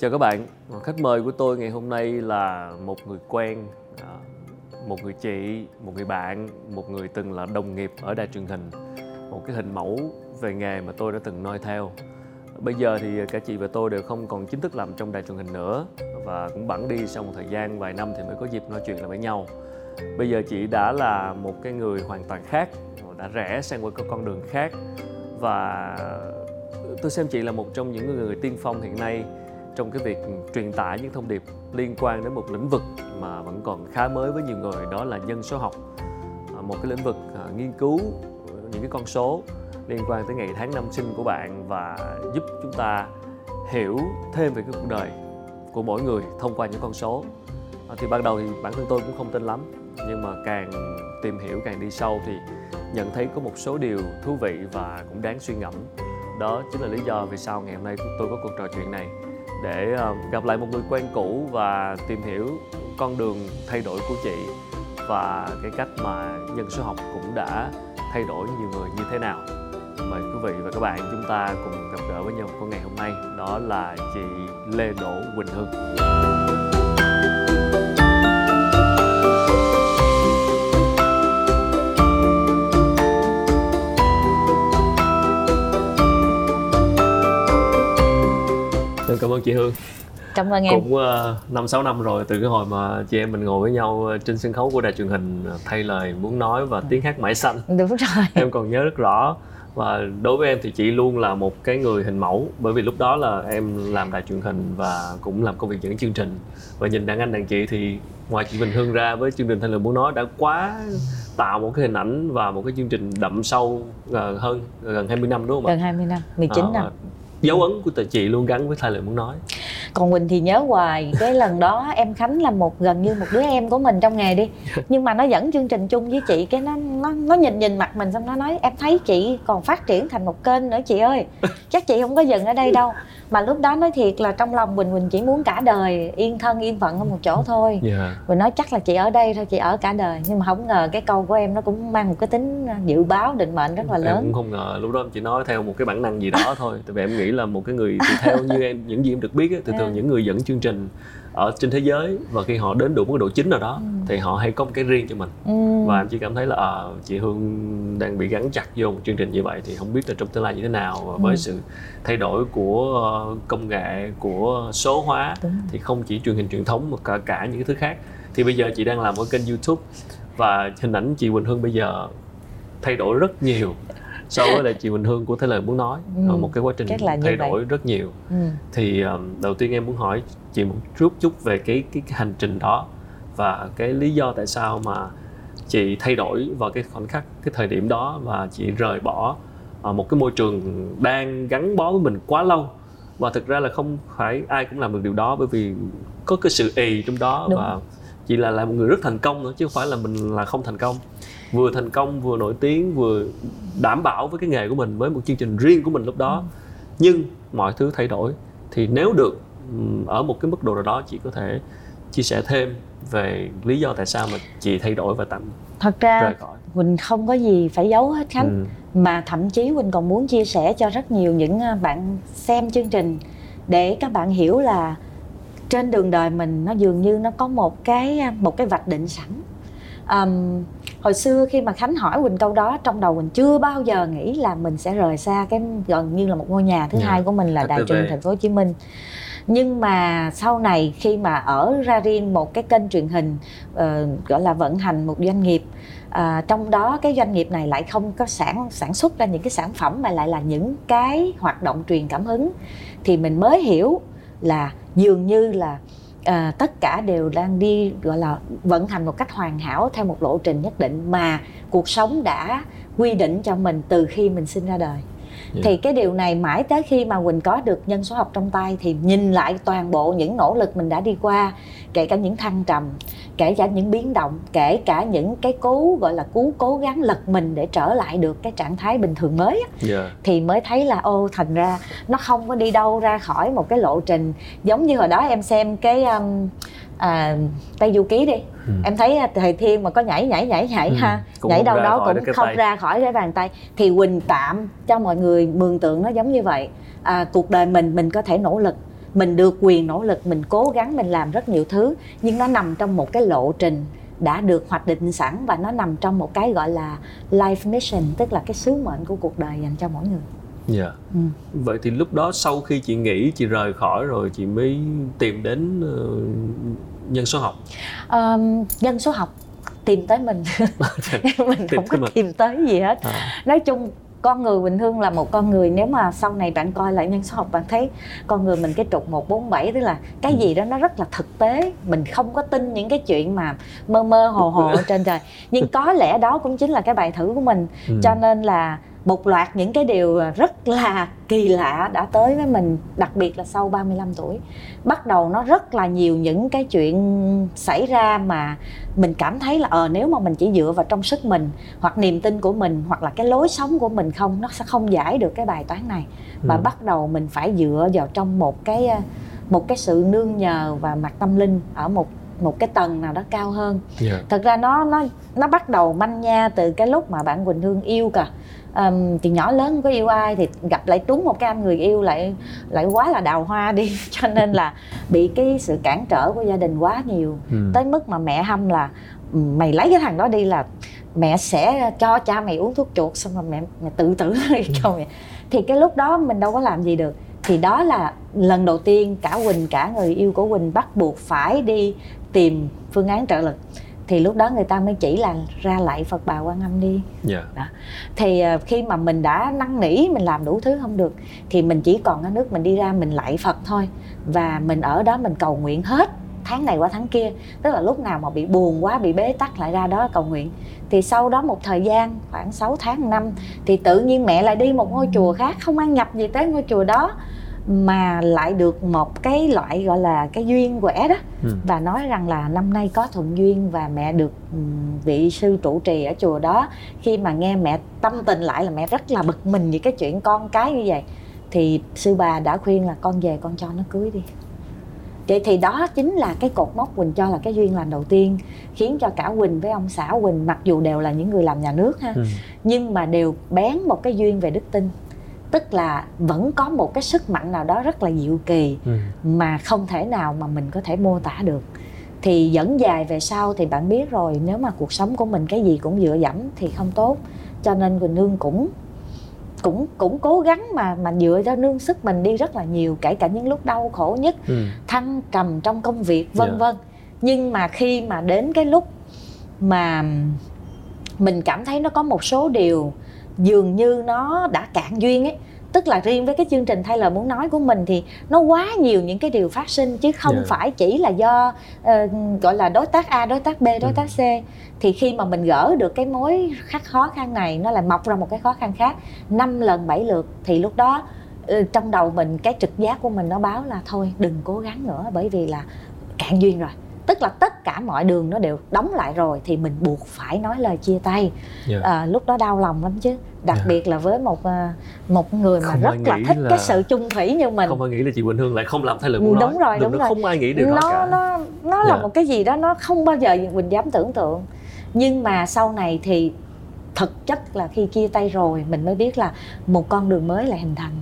Chào các bạn, khách mời của tôi ngày hôm nay là một người quen, à, một người chị, một người bạn, một người từng là đồng nghiệp ở đài truyền hình, một cái hình mẫu về nghề mà tôi đã từng noi theo. Bây giờ thì cả chị và tôi đều không còn chính thức làm trong đài truyền hình nữa và cũng bẵng đi sau một thời gian vài năm thì mới có dịp nói chuyện lại với nhau. Bây giờ chị đã là một cái người hoàn toàn khác, đã rẽ sang qua con đường khác và tôi xem chị là một trong những người tiên phong hiện nay trong cái việc truyền tải những thông điệp liên quan đến một lĩnh vực mà vẫn còn khá mới với nhiều người, đó là nhân số học. À, một cái lĩnh vực à, nghiên cứu những cái con số liên quan tới ngày tháng năm sinh của bạn và giúp chúng ta hiểu thêm về cái cuộc đời của mỗi người thông qua những con số. À, thì ban đầu thì bản thân tôi cũng không tin lắm, nhưng mà càng tìm hiểu càng đi sâu thì nhận thấy có một số điều thú vị và cũng đáng suy ngẫm. Đó chính là lý do vì sao ngày hôm nay tôi có cuộc trò chuyện này để ờ, gặp lại một người quen cũ và tìm hiểu con đường thay đổi của chị và cái cách mà nhân số học cũng đã thay đổi nhiều người như thế nào. Mời quý vị và các bạn chúng ta cùng gặp gỡ với nhau của ngày hôm nay. Đó là chị Lê Đỗ Quỳnh Hương cảm ơn chị Hương. Cảm ơn em. Cũng ờ, năm sáu năm rồi từ cái hồi mà chị em mình ngồi với nhau trên sân khấu của đài truyền hình ờ, thay lời muốn nói và tiếng hát mãi xanh. Đúng rồi. Em còn nhớ rất rõ và đối với em thì chị luôn là một cái người hình mẫu bởi vì lúc đó là em làm đài truyền hình và cũng làm công việc dẫn chương trình. Và nhìn đàn anh đàn chị thì ngoài chị Bình Hương ra với chương trình thay lời muốn nói đã quá tạo một cái hình ảnh và một cái chương trình đậm sâu uh, hơn gần 20 năm đúng không ạ? Gần 20 năm, 19 à, năm dấu ấn của chị luôn gắn với thay lời muốn nói. Còn quỳnh thì nhớ hoài cái lần đó em khánh là một gần như một đứa em của mình trong nghề đi. Nhưng mà nó dẫn chương trình chung với chị cái nó nó nó nhìn nhìn mặt mình xong nó nói em thấy chị còn phát triển thành một kênh nữa chị ơi. Chắc chị không có dừng ở đây đâu mà lúc đó nói thiệt là trong lòng quỳnh quỳnh chỉ muốn cả đời yên thân yên phận ở một chỗ thôi yeah. Dạ. quỳnh nói chắc là chị ở đây thôi chị ở cả đời nhưng mà không ngờ cái câu của em nó cũng mang một cái tính dự báo định mệnh rất là lớn em cũng không ngờ lúc đó em chỉ nói theo một cái bản năng gì đó thôi tại vì em nghĩ là một cái người tùy theo như em những gì em được biết á, thì thường những người dẫn chương trình ở trên thế giới và khi họ đến đủ một độ chính nào đó ừ. thì họ hay có một cái riêng cho mình ừ. và em chỉ cảm thấy là à, chị Hương đang bị gắn chặt vô một chương trình như vậy thì không biết là trong tương lai như thế nào và ừ. với sự thay đổi của ờ, công nghệ của số hóa thì không chỉ truyền hình truyền thống mà cả cả những cái thứ khác thì bây giờ chị đang làm ở kênh YouTube và hình ảnh chị Quỳnh Hương bây giờ thay đổi rất nhiều so với lại chị Bình Hương của Thế lời muốn nói ừ. một cái quá trình thay đổi vậy. rất nhiều ừ. thì um, đầu tiên em muốn hỏi chị một chút chút về cái, cái hành trình đó và cái lý do tại sao mà chị thay đổi vào cái khoảnh khắc cái thời điểm đó và chị rời bỏ uh, một cái môi trường đang gắn bó với mình quá lâu và thực ra là không phải ai cũng làm được điều đó bởi vì có cái sự ì trong đó Đúng. và chị là là một người rất thành công nữa chứ không phải là mình là không thành công vừa thành công vừa nổi tiếng vừa đảm bảo với cái nghề của mình với một chương trình riêng của mình lúc đó. Nhưng mọi thứ thay đổi. Thì nếu được ở một cái mức độ nào đó chị có thể chia sẻ thêm về lý do tại sao mà chị thay đổi và tạm thật ra rời khỏi. Quỳnh không có gì phải giấu hết Khánh ừ. mà thậm chí Quỳnh còn muốn chia sẻ cho rất nhiều những à, bạn xem chương trình để các bạn hiểu là trên đường đời mình nó dường như nó có một cái à, một cái vạch định sẵn um, hồi xưa khi mà khánh hỏi quỳnh câu đó trong đầu mình chưa bao giờ nghĩ là mình sẽ rời xa cái gần như là một ngôi nhà thứ yeah. Dạ, hai của mình là đài truyền thành phố hồ chí minh nhưng mà sau này khi mà ở ra riêng một cái kênh truyền hình uh, gọi là vận hành một doanh nghiệp à, trong đó cái doanh nghiệp này lại không có sản sản xuất ra những cái sản phẩm mà lại là những cái hoạt động truyền cảm hứng thì mình mới hiểu là dường như là à, tất cả đều đang đi gọi là vận hành một cách hoàn hảo theo một lộ trình nhất định mà cuộc sống đã quy định cho mình từ khi mình sinh ra đời. Yeah. thì cái điều này mãi tới khi mà quỳnh có được nhân số học trong tay thì nhìn lại toàn bộ những nỗ lực mình đã đi qua kể cả những thăng trầm kể cả những biến động kể cả những cái cố gọi là cú cố gắng lật mình để trở lại được cái trạng thái bình thường mới yeah. Dạ. thì mới thấy là ô thành ra nó không có đi đâu ra khỏi một cái lộ trình giống như hồi đó em xem cái um, à, tây du ký đi. Ừ. em thấy à, thầy thiên mà có nhảy nhảy nhảy nhảy ừ. ha. Cũng nhảy đâu đó cũng không tay. ra khỏi cái bàn tay. Thì quỳnh tạm cho mọi người mường tượng nó giống như vậy. À, cuộc đời mình mình có thể nỗ lực. Mình được quyền nỗ lực mình cố gắng mình làm rất nhiều thứ. Nhưng nó nằm trong một cái lộ trình đã được hoạch định sẵn và nó nằm trong một cái gọi là life mission tức là cái sứ mệnh của cuộc đời dành cho mỗi người Dạ. Yeah. Ừ. Vậy thì lúc đó sau khi chị nghỉ chị rời khỏi rồi chị mới tìm đến uh, nhân số học. Um, nhân số học tìm tới mình mình không có tìm tới gì hết à. nói chung con người bình thường là một con người nếu mà sau này bạn coi lại nhân số học bạn thấy con người mình cái trục 147 tức là cái ừ. gì đó nó rất là thực tế mình không có tin những cái chuyện mà mơ mơ hồ hồ trên trời nhưng có lẽ đó cũng chính là cái bài thử của mình ừ. cho nên là một loạt những cái điều rất là kỳ lạ đã tới với mình đặc biệt là sau 35 tuổi bắt đầu nó rất là nhiều những cái chuyện xảy ra mà mình cảm thấy là ờ nếu mà mình chỉ dựa vào trong sức mình hoặc niềm tin của mình hoặc là cái lối sống của mình không nó sẽ không giải được cái bài toán này mà ừ. bắt đầu mình phải dựa vào trong một cái một cái sự nương nhờ và mặt tâm linh ở một một cái tầng nào đó cao hơn yeah. Dạ. thật ra nó nó nó bắt đầu manh nha từ cái lúc mà bạn quỳnh hương yêu cả um, thì nhỏ lớn không có yêu ai thì gặp lại trúng một cái anh người yêu lại lại quá là đào hoa đi. Cho nên là bị cái sự cản trở của gia đình quá nhiều. Ừ. tới mức mà mẹ hâm là mày lấy cái thằng đó đi là mẹ sẽ cho cha mày uống thuốc chuột xong rồi mẹ mẹ tự tử cho mẹ. Thì cái lúc đó mình đâu có làm gì được. Thì đó là lần đầu tiên cả Quỳnh cả người yêu của Quỳnh bắt buộc phải đi tìm phương án trợ lực thì lúc đó người ta mới chỉ là ra lại Phật bà Quan Âm đi. Yeah. Dạ. Đó. Thì uh, khi mà mình đã năn nỉ mình làm đủ thứ không được thì mình chỉ còn ở nước mình đi ra mình lại Phật thôi và mình ở đó mình cầu nguyện hết tháng này qua tháng kia tức là lúc nào mà bị buồn quá bị bế tắc lại ra đó cầu nguyện thì sau đó một thời gian khoảng 6 tháng năm thì tự nhiên mẹ lại đi một ngôi chùa khác không ăn nhập gì tới ngôi chùa đó mà lại được một cái loại gọi là cái duyên quẻ đó. Ừ. và nói rằng là năm nay có thuận duyên và mẹ được vị sư trụ trì ở chùa đó. Khi mà nghe mẹ tâm tình lại là mẹ rất là bực mình vì cái chuyện con cái như vậy. Thì sư bà đã khuyên là con về con cho nó cưới đi. Vậy thì đó chính là cái cột mốc quỳnh cho là cái duyên lành đầu tiên khiến cho cả quỳnh với ông xã quỳnh mặc dù đều là những người làm nhà nước ha ừ. nhưng mà đều bén một cái duyên về đức tin tức là vẫn có một cái sức mạnh nào đó rất là diệu kỳ ừ. mà không thể nào mà mình có thể mô tả được thì dẫn dài về sau thì bạn biết rồi nếu mà cuộc sống của mình cái gì cũng dựa dẫm thì không tốt cho nên quỳnh nương cũng cũng cũng cố gắng mà mà dựa cho nương sức mình đi rất là nhiều kể cả những lúc đau khổ nhất ừ. thăng trầm trong công việc vân yeah. Dạ. vân nhưng mà khi mà đến cái lúc mà mình cảm thấy nó có một số điều dường như nó đã cạn duyên ấy tức là riêng với cái chương trình thay lời muốn nói của mình thì nó quá nhiều những cái điều phát sinh chứ không yeah. Dạ. phải chỉ là do uh, gọi là đối tác A đối tác B đối ừ. tác C thì khi mà mình gỡ được cái mối khắc khó khăn này nó lại mọc ra một cái khó khăn khác năm lần bảy lượt thì lúc đó uh, trong đầu mình cái trực giác của mình nó báo là thôi đừng cố gắng nữa bởi vì là cạn duyên rồi tức là tất cả mọi đường nó đều đóng lại rồi thì mình buộc phải nói lời chia tay yeah. Dạ. à, lúc đó đau lòng lắm chứ đặc yeah. Dạ. biệt là với một à, một người mà không rất là thích là... cái sự chung thủy như mình không ai nghĩ là chị Quỳnh Hương lại không làm thay lời muốn đúng nói. rồi đúng, đúng rồi không ai nghĩ được nó cả. nó nó yeah. là dạ. một cái gì đó nó không bao giờ Quỳnh dám tưởng tượng nhưng mà sau này thì thực chất là khi chia tay rồi mình mới biết là một con đường mới lại hình thành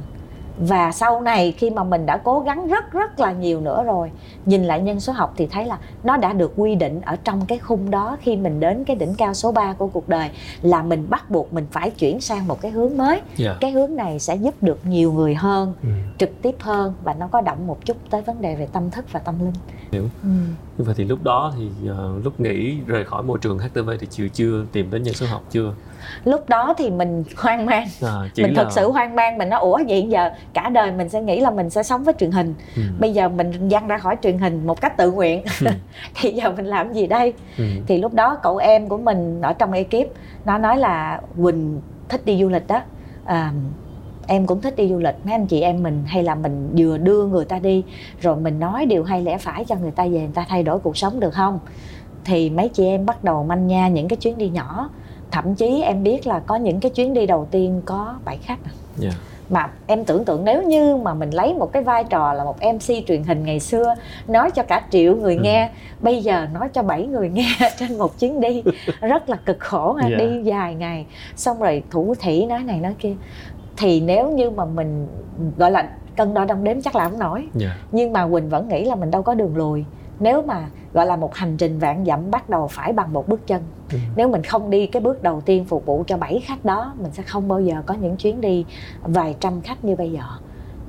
và sau này khi mà mình đã cố gắng rất rất là nhiều nữa rồi nhìn lại nhân số học thì thấy là nó đã được quy định ở trong cái khung đó khi mình đến cái đỉnh cao số 3 của cuộc đời là mình bắt buộc mình phải chuyển sang một cái hướng mới yeah. Dạ. cái hướng này sẽ giúp được nhiều người hơn ừ. trực tiếp hơn và nó có động một chút tới vấn đề về tâm thức và tâm linh hiểu ừ. Như vậy thì lúc đó thì uh, lúc nghỉ rời khỏi môi trường HTV thì chưa chưa tìm đến nhân số học chưa lúc đó thì mình hoang mang à, mình là... thật sự hoang mang mình nói ủa vậy giờ cả đời mình sẽ nghĩ là mình sẽ sống với truyền hình ừ. bây giờ mình văng ra khỏi truyền hình một cách tự nguyện ừ. thì giờ mình làm gì đây ừ. thì lúc đó cậu em của mình ở trong ekip nó nói là quỳnh thích đi du lịch đó à, em cũng thích đi du lịch mấy anh chị em mình hay là mình vừa đưa người ta đi rồi mình nói điều hay lẽ phải cho người ta về người ta thay đổi cuộc sống được không thì mấy chị em bắt đầu manh nha những cái chuyến đi nhỏ thậm chí em biết là có những cái chuyến đi đầu tiên có bảy khách yeah. Dạ. mà em tưởng tượng nếu như mà mình lấy một cái vai trò là một mc truyền hình ngày xưa nói cho cả triệu người ừ. nghe bây giờ nói cho bảy người nghe trên một chuyến đi rất là cực khổ yeah. Dạ. đi dài ngày xong rồi thủ thủy nói này nói kia thì nếu như mà mình gọi là cân đo đong đếm chắc là không nổi yeah. Dạ. nhưng mà quỳnh vẫn nghĩ là mình đâu có đường lùi nếu mà gọi là một hành trình vạn dặm bắt đầu phải bằng một bước chân ừ. nếu mình không đi cái bước đầu tiên phục vụ cho bảy khách đó mình sẽ không bao giờ có những chuyến đi vài trăm khách như bây giờ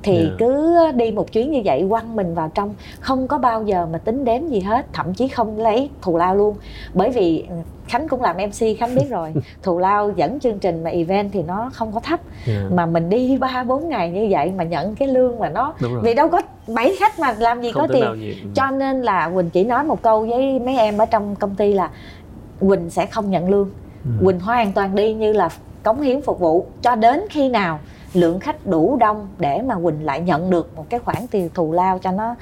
thì yeah. cứ đi một chuyến như vậy quăng mình vào trong không có bao giờ mà tính đếm gì hết thậm chí không lấy thù lao luôn bởi vì khánh cũng làm mc khánh biết rồi thù lao dẫn chương trình mà event thì nó không có thấp yeah. mà mình đi ba bốn ngày như vậy mà nhận cái lương mà nó vì đâu có bảy khách mà làm gì không có tiền cho nên là quỳnh chỉ nói một câu với mấy em ở trong công ty là quỳnh sẽ không nhận lương ừ. quỳnh hoàn toàn đi như là cống hiến phục vụ cho đến khi nào lượng khách đủ đông để mà quỳnh lại nhận được một cái khoản tiền thù lao cho nó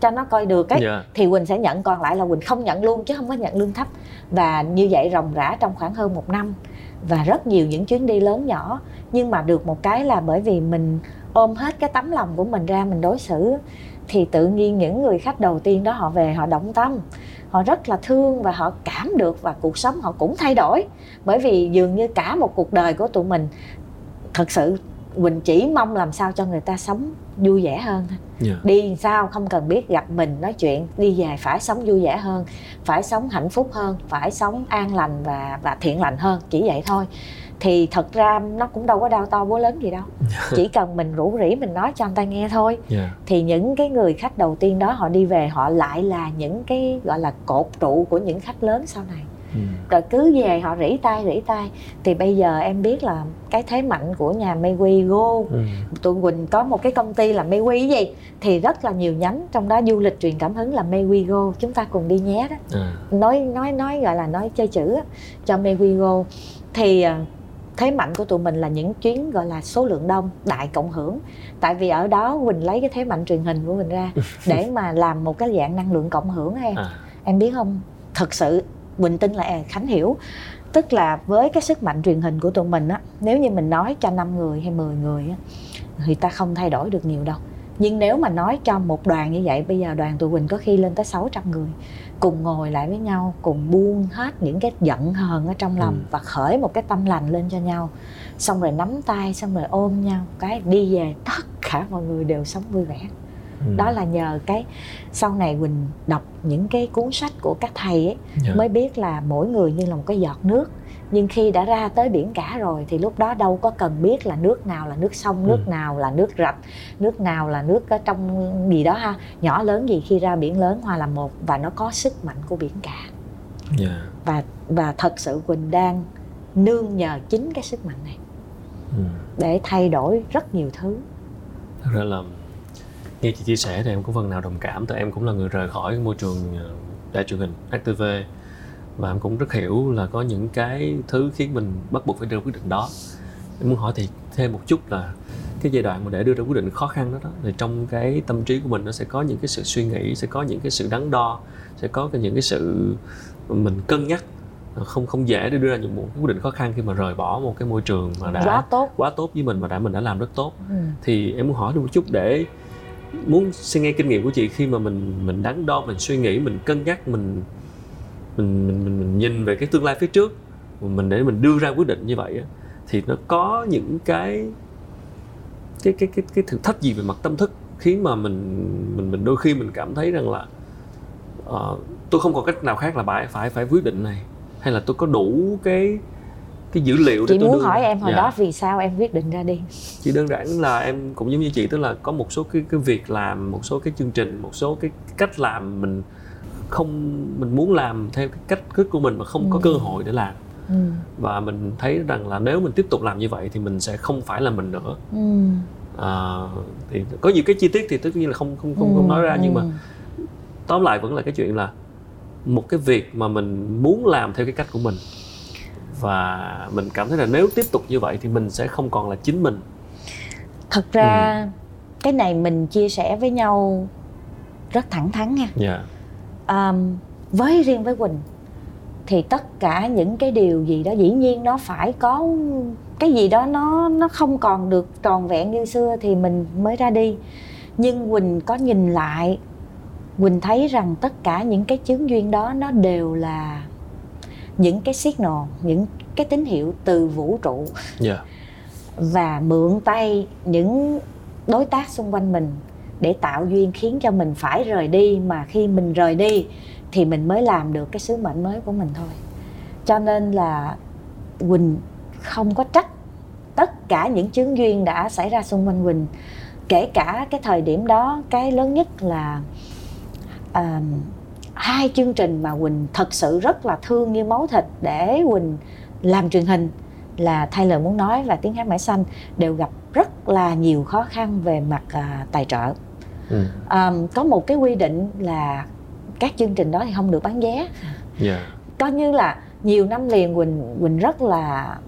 cho nó coi được ấy. Yeah. Dạ. thì quỳnh sẽ nhận còn lại là quỳnh không nhận luôn chứ không có nhận lương thấp. Và như vậy ròng rã trong khoảng hơn một năm. Và rất nhiều những chuyến đi lớn nhỏ. Nhưng mà được một cái là bởi vì mình ôm hết cái tấm lòng của mình ra mình đối xử thì tự nhiên những người khách đầu tiên đó họ về họ động tâm. Họ rất là thương và họ cảm được và cuộc sống họ cũng thay đổi. Bởi vì dường như cả một cuộc đời của tụi mình thật sự Quỳnh chỉ mong làm sao cho người ta sống vui vẻ hơn thôi yeah. Dạ. đi sao không cần biết gặp mình nói chuyện đi về phải sống vui vẻ hơn phải sống hạnh phúc hơn phải sống an lành và và thiện lành hơn chỉ vậy thôi thì thật ra nó cũng đâu có đau to búa lớn gì đâu chỉ cần mình rủ rỉ mình nói cho anh ta nghe thôi yeah. Dạ. thì những cái người khách đầu tiên đó họ đi về họ lại là những cái gọi là cột trụ của những khách lớn sau này ừ. rồi cứ về họ rỉ tay rỉ tay thì bây giờ em biết là cái thế mạnh của nhà Maywe Go ừ. tụi Quỳnh có một cái công ty là Maywe gì thì rất là nhiều nhánh trong đó du lịch truyền cảm hứng là Maywe Go chúng ta cùng đi nhé đó à. nói nói nói gọi là nói chơi chữ á, cho Maywe Go thì à, thế mạnh của tụi mình là những chuyến gọi là số lượng đông đại cộng hưởng tại vì ở đó quỳnh lấy cái thế mạnh truyền hình của mình ra để mà làm một cái dạng năng lượng cộng hưởng em à. em biết không thật sự Quỳnh tin là Khánh hiểu. Tức là với cái sức mạnh truyền hình của tụi mình á nếu như mình nói cho 5 người hay 10 người á thì ta không thay đổi được nhiều đâu. Nhưng nếu mà nói cho một đoàn như vậy bây giờ đoàn tụi Quỳnh có khi lên tới 600 người cùng ngồi lại với nhau cùng buông hết những cái giận hờn ở trong lòng ừ. và khởi một cái tâm lành lên cho nhau. Xong rồi nắm tay xong rồi ôm nhau cái đi về tất cả mọi người đều sống vui vẻ ừ. đó là nhờ cái sau này quỳnh đọc những cái cuốn sách của các thầy ấy yeah. Dạ. mới biết là mỗi người như là một cái giọt nước nhưng khi đã ra tới biển cả rồi thì lúc đó đâu có cần biết là nước nào là nước sông nước ừ. nào là nước rạch nước nào là nước ở trong gì đó ha nhỏ lớn gì khi ra biển lớn hòa là một và nó có sức mạnh của biển cả yeah. Dạ. và và thật sự quỳnh đang nương nhờ chính cái sức mạnh này ừ. để thay đổi rất nhiều thứ thật ra là nghe chị chia sẻ thì em có phần nào đồng cảm tại em cũng là người rời khỏi môi trường ờ, đài truyền hình HTV và em cũng rất hiểu là có những cái thứ khiến mình bắt buộc phải đưa quyết định đó. Em muốn hỏi thì thêm một chút là cái giai đoạn mà để đưa ra quyết định khó khăn đó, đó thì trong cái tâm trí của mình nó sẽ có những cái sự suy nghĩ sẽ có những cái sự đắn đo sẽ có những cái sự mình cân nhắc không không dễ để đưa ra những một quyết định khó khăn khi mà rời bỏ một cái môi trường mà đã quá tốt. quá tốt với mình mà đã mình đã làm rất tốt. Ừ. thì em muốn hỏi được một chút để muốn xin nghe kinh nghiệm của chị khi mà mình mình đắn đo mình suy nghĩ mình cân nhắc mình mình mình, mình, mình nhìn về cái tương lai phía trước mình để mình đưa ra quyết định như vậy thì nó có những cái cái cái cái cái thử thách gì về mặt tâm thức khiến mà mình mình mình đôi khi mình cảm thấy rằng là uh, tôi không còn cách nào khác là phải phải phải quyết định này hay là tôi có đủ cái cái dữ liệu chị muốn hỏi em hồi dạ. đó vì sao em quyết định ra đi chỉ đơn giản là em cũng giống như chị tức là có một số cái cái việc làm một số cái chương trình một số cái cách làm mình không mình muốn làm theo cái cách thức của mình mà không ừ. có cơ hội để làm ừ. và mình thấy rằng là nếu mình tiếp tục làm như vậy thì mình sẽ không phải là mình nữa ừ. à, thì có nhiều cái chi tiết thì tất nhiên là không không không, ừ. không nói ra ừ. nhưng mà tóm lại vẫn là cái chuyện là một cái việc mà mình muốn làm theo cái cách của mình và mình cảm thấy là nếu tiếp tục như vậy thì mình sẽ không còn là chính mình thật ra ừ. cái này mình chia sẻ với nhau rất thẳng thắn nha yeah. Dạ. um, với riêng với quỳnh thì tất cả những cái điều gì đó dĩ nhiên nó phải có cái gì đó nó nó không còn được tròn vẹn như xưa thì mình mới ra đi nhưng quỳnh có nhìn lại quỳnh thấy rằng tất cả những cái chứng duyên đó nó đều là những cái signal những cái tín hiệu từ vũ trụ yeah. Dạ. và mượn tay những đối tác xung quanh mình để tạo duyên khiến cho mình phải rời đi mà khi mình rời đi thì mình mới làm được cái sứ mệnh mới của mình thôi cho nên là quỳnh không có trách tất cả những chướng duyên đã xảy ra xung quanh quỳnh kể cả cái thời điểm đó cái lớn nhất là uh, hai chương trình mà quỳnh thật sự rất là thương như máu thịt để quỳnh làm truyền hình là thay lời muốn nói và tiếng hát mãi xanh đều gặp rất là nhiều khó khăn về mặt uh, tài trợ ừ. um, có một cái quy định là các chương trình đó thì không được bán vé yeah. Dạ. coi như là nhiều năm liền quỳnh quỳnh rất là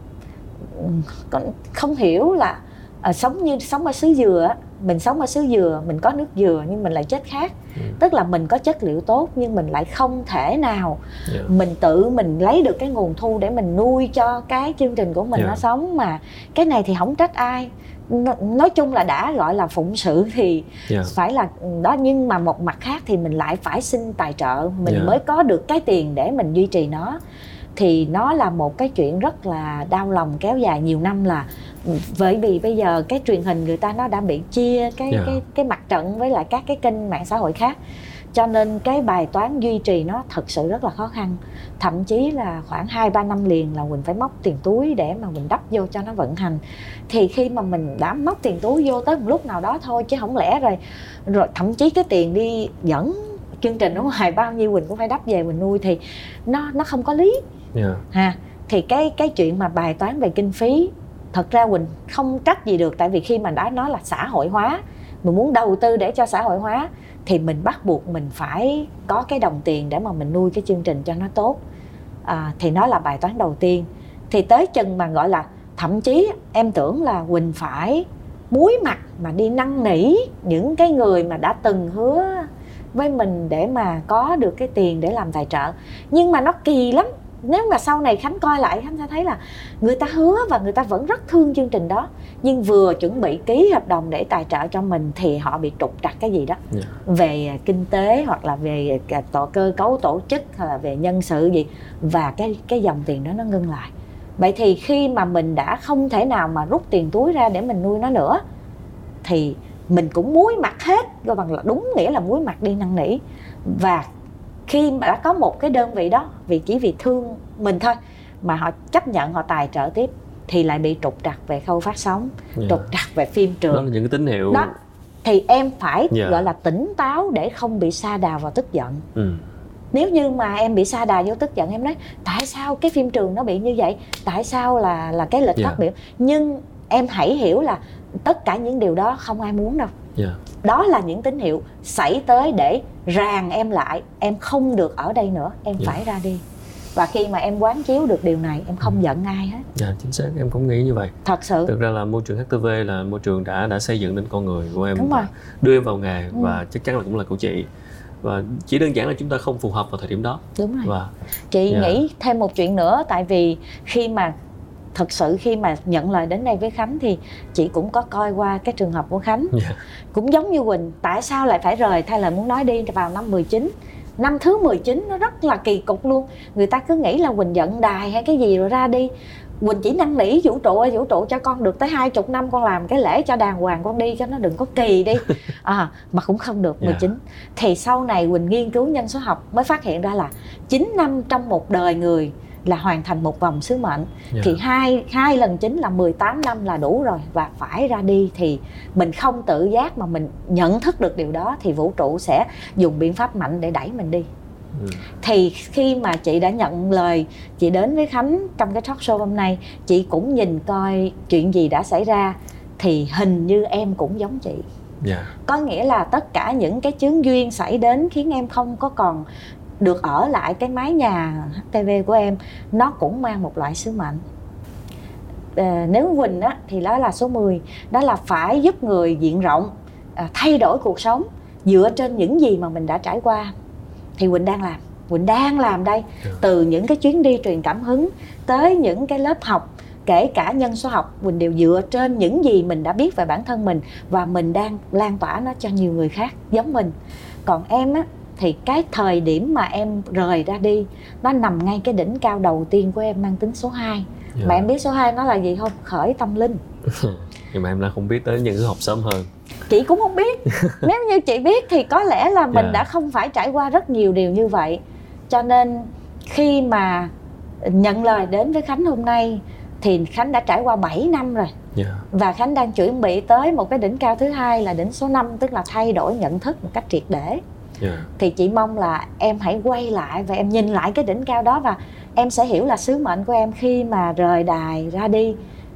không hiểu là à, sống như sống ở xứ dừa mình sống ở xứ dừa mình có nước dừa nhưng mình lại chết khác ừ. tức là mình có chất liệu tốt nhưng mình lại không thể nào yeah. Dạ. mình tự mình lấy được cái nguồn thu để mình nuôi cho cái chương trình của mình yeah. nó dạ. sống mà cái này thì không trách ai nói chung là đã gọi là phụng sự thì yeah. phải là đó nhưng mà một mặt khác thì mình lại phải xin tài trợ mình yeah. mới có được cái tiền để mình duy trì nó thì nó là một cái chuyện rất là đau lòng kéo dài nhiều năm là bởi vì bây giờ cái truyền hình người ta nó đã bị chia cái yeah. cái cái mặt trận với lại các cái kênh mạng xã hội khác. Cho nên cái bài toán duy trì nó thật sự rất là khó khăn. Thậm chí là khoảng 2 3 năm liền là mình phải móc tiền túi để mà mình đắp vô cho nó vận hành. Thì khi mà mình đã móc tiền túi vô tới một lúc nào đó thôi chứ không lẽ rồi rồi thậm chí cái tiền đi dẫn chương trình ở ngoài bao nhiêu mình cũng phải đắp về mình nuôi thì nó nó không có lý yeah. ha thì cái cái chuyện mà bài toán về kinh phí thật ra quỳnh không trách gì được tại vì khi mà đã nói là xã hội hóa mình muốn đầu tư để cho xã hội hóa thì mình bắt buộc mình phải có cái đồng tiền để mà mình nuôi cái chương trình cho nó tốt. À, thì nó là bài toán đầu tiên. Thì tới chừng mà gọi là thậm chí em tưởng là quỳnh phải muối mặt mà đi năn nỉ những cái người mà đã từng hứa với mình để mà có được cái tiền để làm tài trợ. Nhưng mà nó kỳ lắm nếu mà sau này khánh coi lại khánh sẽ thấy là người ta hứa và người ta vẫn rất thương chương trình đó. Nhưng vừa chuẩn bị ký hợp đồng để tài trợ cho mình thì họ bị trục trặc cái gì đó. Yeah. Dạ. về kinh tế hoặc là về tổ cơ cấu tổ chức hay là về nhân sự gì. Và cái cái dòng tiền đó nó ngưng lại. Vậy thì khi mà mình đã không thể nào mà rút tiền túi ra để mình nuôi nó nữa thì mình cũng muối mặt hết. Gọi bằng là đúng nghĩa là muối mặt đi năn nỉ. Và khi mà đã có một cái đơn vị đó vì chỉ vì thương mình thôi mà họ chấp nhận họ tài trợ tiếp thì lại bị trục trặc về khâu phát sóng yeah. Dạ. trục trặc về phim trường đó là những cái tín hiệu đó thì em phải yeah. Dạ. gọi là tỉnh táo để không bị sa đà vào tức giận ừ. nếu như mà em bị sa đà vô tức giận em nói tại sao cái phim trường nó bị như vậy tại sao là là cái lịch yeah. Dạ. phát biểu nhưng em hãy hiểu là tất cả những điều đó không ai muốn đâu yeah. đó là những tín hiệu xảy tới để ràng em lại em không được ở đây nữa em yeah. phải ra đi và khi mà em quán chiếu được điều này em không ừ. giận ai hết dạ chính xác em cũng nghĩ như vậy thật sự thực ra là môi trường HTV là môi trường đã đã xây dựng nên con người của em Đúng rồi. đưa em vào nghề ừ. và chắc chắn là cũng là của chị và chỉ đơn giản là chúng ta không phù hợp vào thời điểm đó đúng rồi và chị yeah. Dạ. nghĩ thêm một chuyện nữa tại vì khi mà thật sự khi mà nhận lời đến đây với Khánh thì chị cũng có coi qua cái trường hợp của Khánh yeah. Dạ. cũng giống như Quỳnh tại sao lại phải rời thay lời muốn nói đi vào năm 19 năm thứ 19 nó rất là kỳ cục luôn người ta cứ nghĩ là Quỳnh giận đài hay cái gì rồi ra đi Quỳnh chỉ năn nỉ vũ trụ ơi vũ trụ cho con được tới hai chục năm con làm cái lễ cho đàng hoàng con đi cho nó đừng có kỳ đi à, mà cũng không được 19 yeah. thì sau này Quỳnh nghiên cứu nhân số học mới phát hiện ra là 9 năm trong một đời người là hoàn thành một vòng sứ mệnh yeah. thì hai hai lần chính là 18 năm là đủ rồi và phải ra đi thì mình không tự giác mà mình nhận thức được điều đó thì vũ trụ sẽ dùng biện pháp mạnh để đẩy mình đi ừ. thì khi mà chị đã nhận lời chị đến với khánh trong cái talk show hôm nay chị cũng nhìn coi chuyện gì đã xảy ra thì hình như em cũng giống chị Yeah. Dạ. có nghĩa là tất cả những cái chướng duyên xảy đến khiến em không có còn được ở lại cái mái nhà HTV của em nó cũng mang một loại sứ mệnh. À, nếu Quỳnh á, thì đó là số 10 đó là phải giúp người diện rộng à, thay đổi cuộc sống dựa trên những gì mà mình đã trải qua. Thì Quỳnh đang làm Quỳnh đang làm đây. Dạ. từ những cái chuyến đi truyền cảm hứng tới những cái lớp học kể cả nhân số học Quỳnh đều dựa trên những gì mình đã biết về bản thân mình và mình đang lan tỏa nó cho nhiều người khác giống mình. Còn em á thì cái thời điểm mà em rời ra đi nó nằm ngay cái đỉnh cao đầu tiên của em mang tính số 2 yeah. Dạ. mà em biết số 2 nó là gì không khởi tâm linh nhưng mà em đã không biết tới những học sớm hơn chị cũng không biết nếu như chị biết thì có lẽ là mình yeah. Dạ. đã không phải trải qua rất nhiều điều như vậy cho nên khi mà nhận lời đến với khánh hôm nay thì khánh đã trải qua 7 năm rồi yeah. Dạ. và khánh đang chuẩn bị tới một cái đỉnh cao thứ hai là đỉnh số 5 tức là thay đổi nhận thức một cách triệt để yeah. Dạ. thì chị mong là em hãy quay lại và em nhìn lại cái đỉnh cao đó và em sẽ hiểu là sứ mệnh của em khi mà rời đài ra đi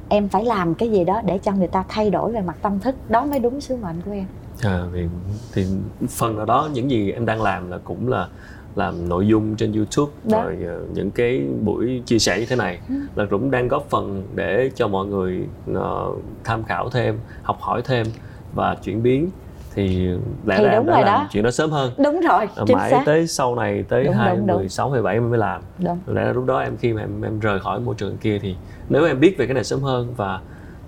em phải làm cái gì đó để cho người ta thay đổi về mặt tâm thức đó mới đúng sứ mệnh của em à, thì, thì phần nào đó những gì em đang làm là cũng là làm nội dung trên YouTube đó. rồi uh, những cái buổi chia sẻ như thế này ừ. là cũng đang góp phần để cho mọi người uh, tham khảo thêm, học hỏi thêm và chuyển biến thì lẽ ra em đã làm đó. chuyện đó sớm hơn đúng rồi à, mãi xác. tới sau này tới hai mười sáu mười bảy em mới làm đúng. lẽ ra lúc đó em khi mà em em rời khỏi môi trường kia thì nếu em biết về cái này sớm hơn và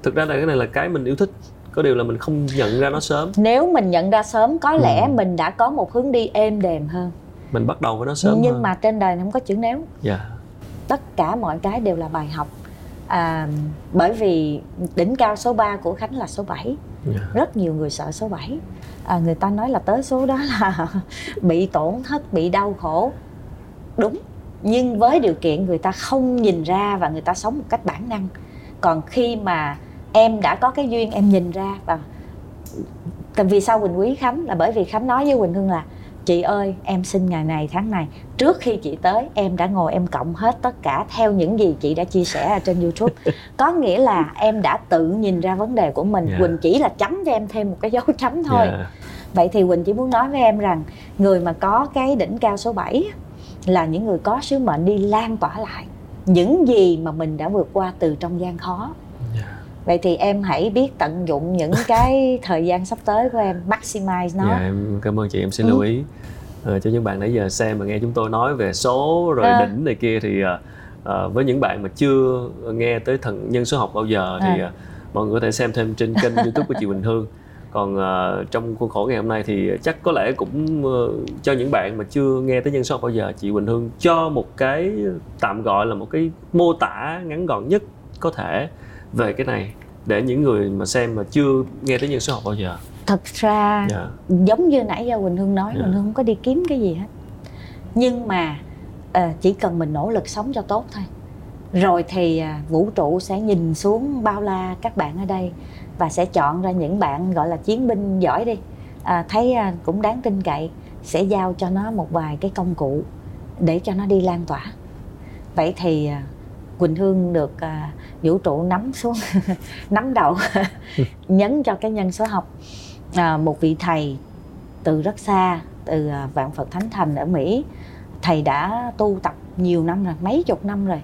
thực ra là cái này là cái mình yêu thích có điều là mình không nhận ra nó sớm nếu mình nhận ra sớm có lẽ ừ. mình đã có một hướng đi êm đềm hơn mình bắt đầu với nó sớm nhưng hơn. mà trên đời không có chữ nếu yeah. Dạ. tất cả mọi cái đều là bài học à, bởi vì đỉnh cao số 3 của khánh là số 7 yeah. Rất nhiều người sợ số 7 à, người ta nói là tới số đó là bị tổn thất bị đau khổ. Đúng nhưng với điều kiện người ta không nhìn ra và người ta sống một cách bản năng. Còn khi mà em đã có cái duyên em nhìn ra và vì sao quỳnh quý khánh là bởi vì khánh nói với quỳnh hương là chị ơi em sinh ngày này tháng này trước khi chị tới em đã ngồi em cộng hết tất cả theo những gì chị đã chia sẻ ở trên youtube có nghĩa là em đã tự nhìn ra vấn đề của mình yeah. Dạ. quỳnh chỉ là chấm cho em thêm một cái dấu chấm thôi yeah. Dạ. vậy thì quỳnh chỉ muốn nói với em rằng người mà có cái đỉnh cao số 7 là những người có sứ mệnh đi lan tỏa lại những gì mà mình đã vượt qua từ trong gian khó. Dạ. Vậy thì em hãy biết tận dụng những cái thời gian sắp tới của em maximize nó dạ, em cảm ơn chị em xin ừ. lưu ý à, cho những bạn nãy giờ xem và nghe chúng tôi nói về số rồi à. đỉnh này kia thì à, với những bạn mà chưa nghe tới thần nhân số học bao giờ thì à. mọi người có thể xem thêm trên kênh youtube của chị Bình Hương còn uh, trong khuôn khổ ngày hôm nay thì chắc có lẽ cũng uh, cho những bạn mà chưa nghe tới nhân số học bao giờ chị Quỳnh Hương cho một cái tạm gọi là một cái mô tả ngắn gọn nhất có thể về cái này để những người mà xem mà chưa nghe tới nhân số học bao giờ thật ra yeah. Dạ. giống như nãy giờ Quỳnh Hương nói yeah. Quỳnh dạ. Hương không có đi kiếm cái gì hết nhưng mà uh, chỉ cần mình nỗ lực sống cho tốt thôi rồi thì uh, vũ trụ sẽ nhìn xuống bao la các bạn ở đây và sẽ chọn ra những bạn gọi là chiến binh giỏi đi à, thấy à, cũng đáng tin cậy sẽ giao cho nó một vài cái công cụ để cho nó đi lan tỏa vậy thì à, quỳnh hương được à, vũ trụ nắm xuống nắm đầu nhấn cho cái nhân số học. À, một vị thầy từ rất xa từ à, vạn phật thánh thành ở mỹ. Thầy đã tu tập nhiều năm rồi mấy chục năm rồi.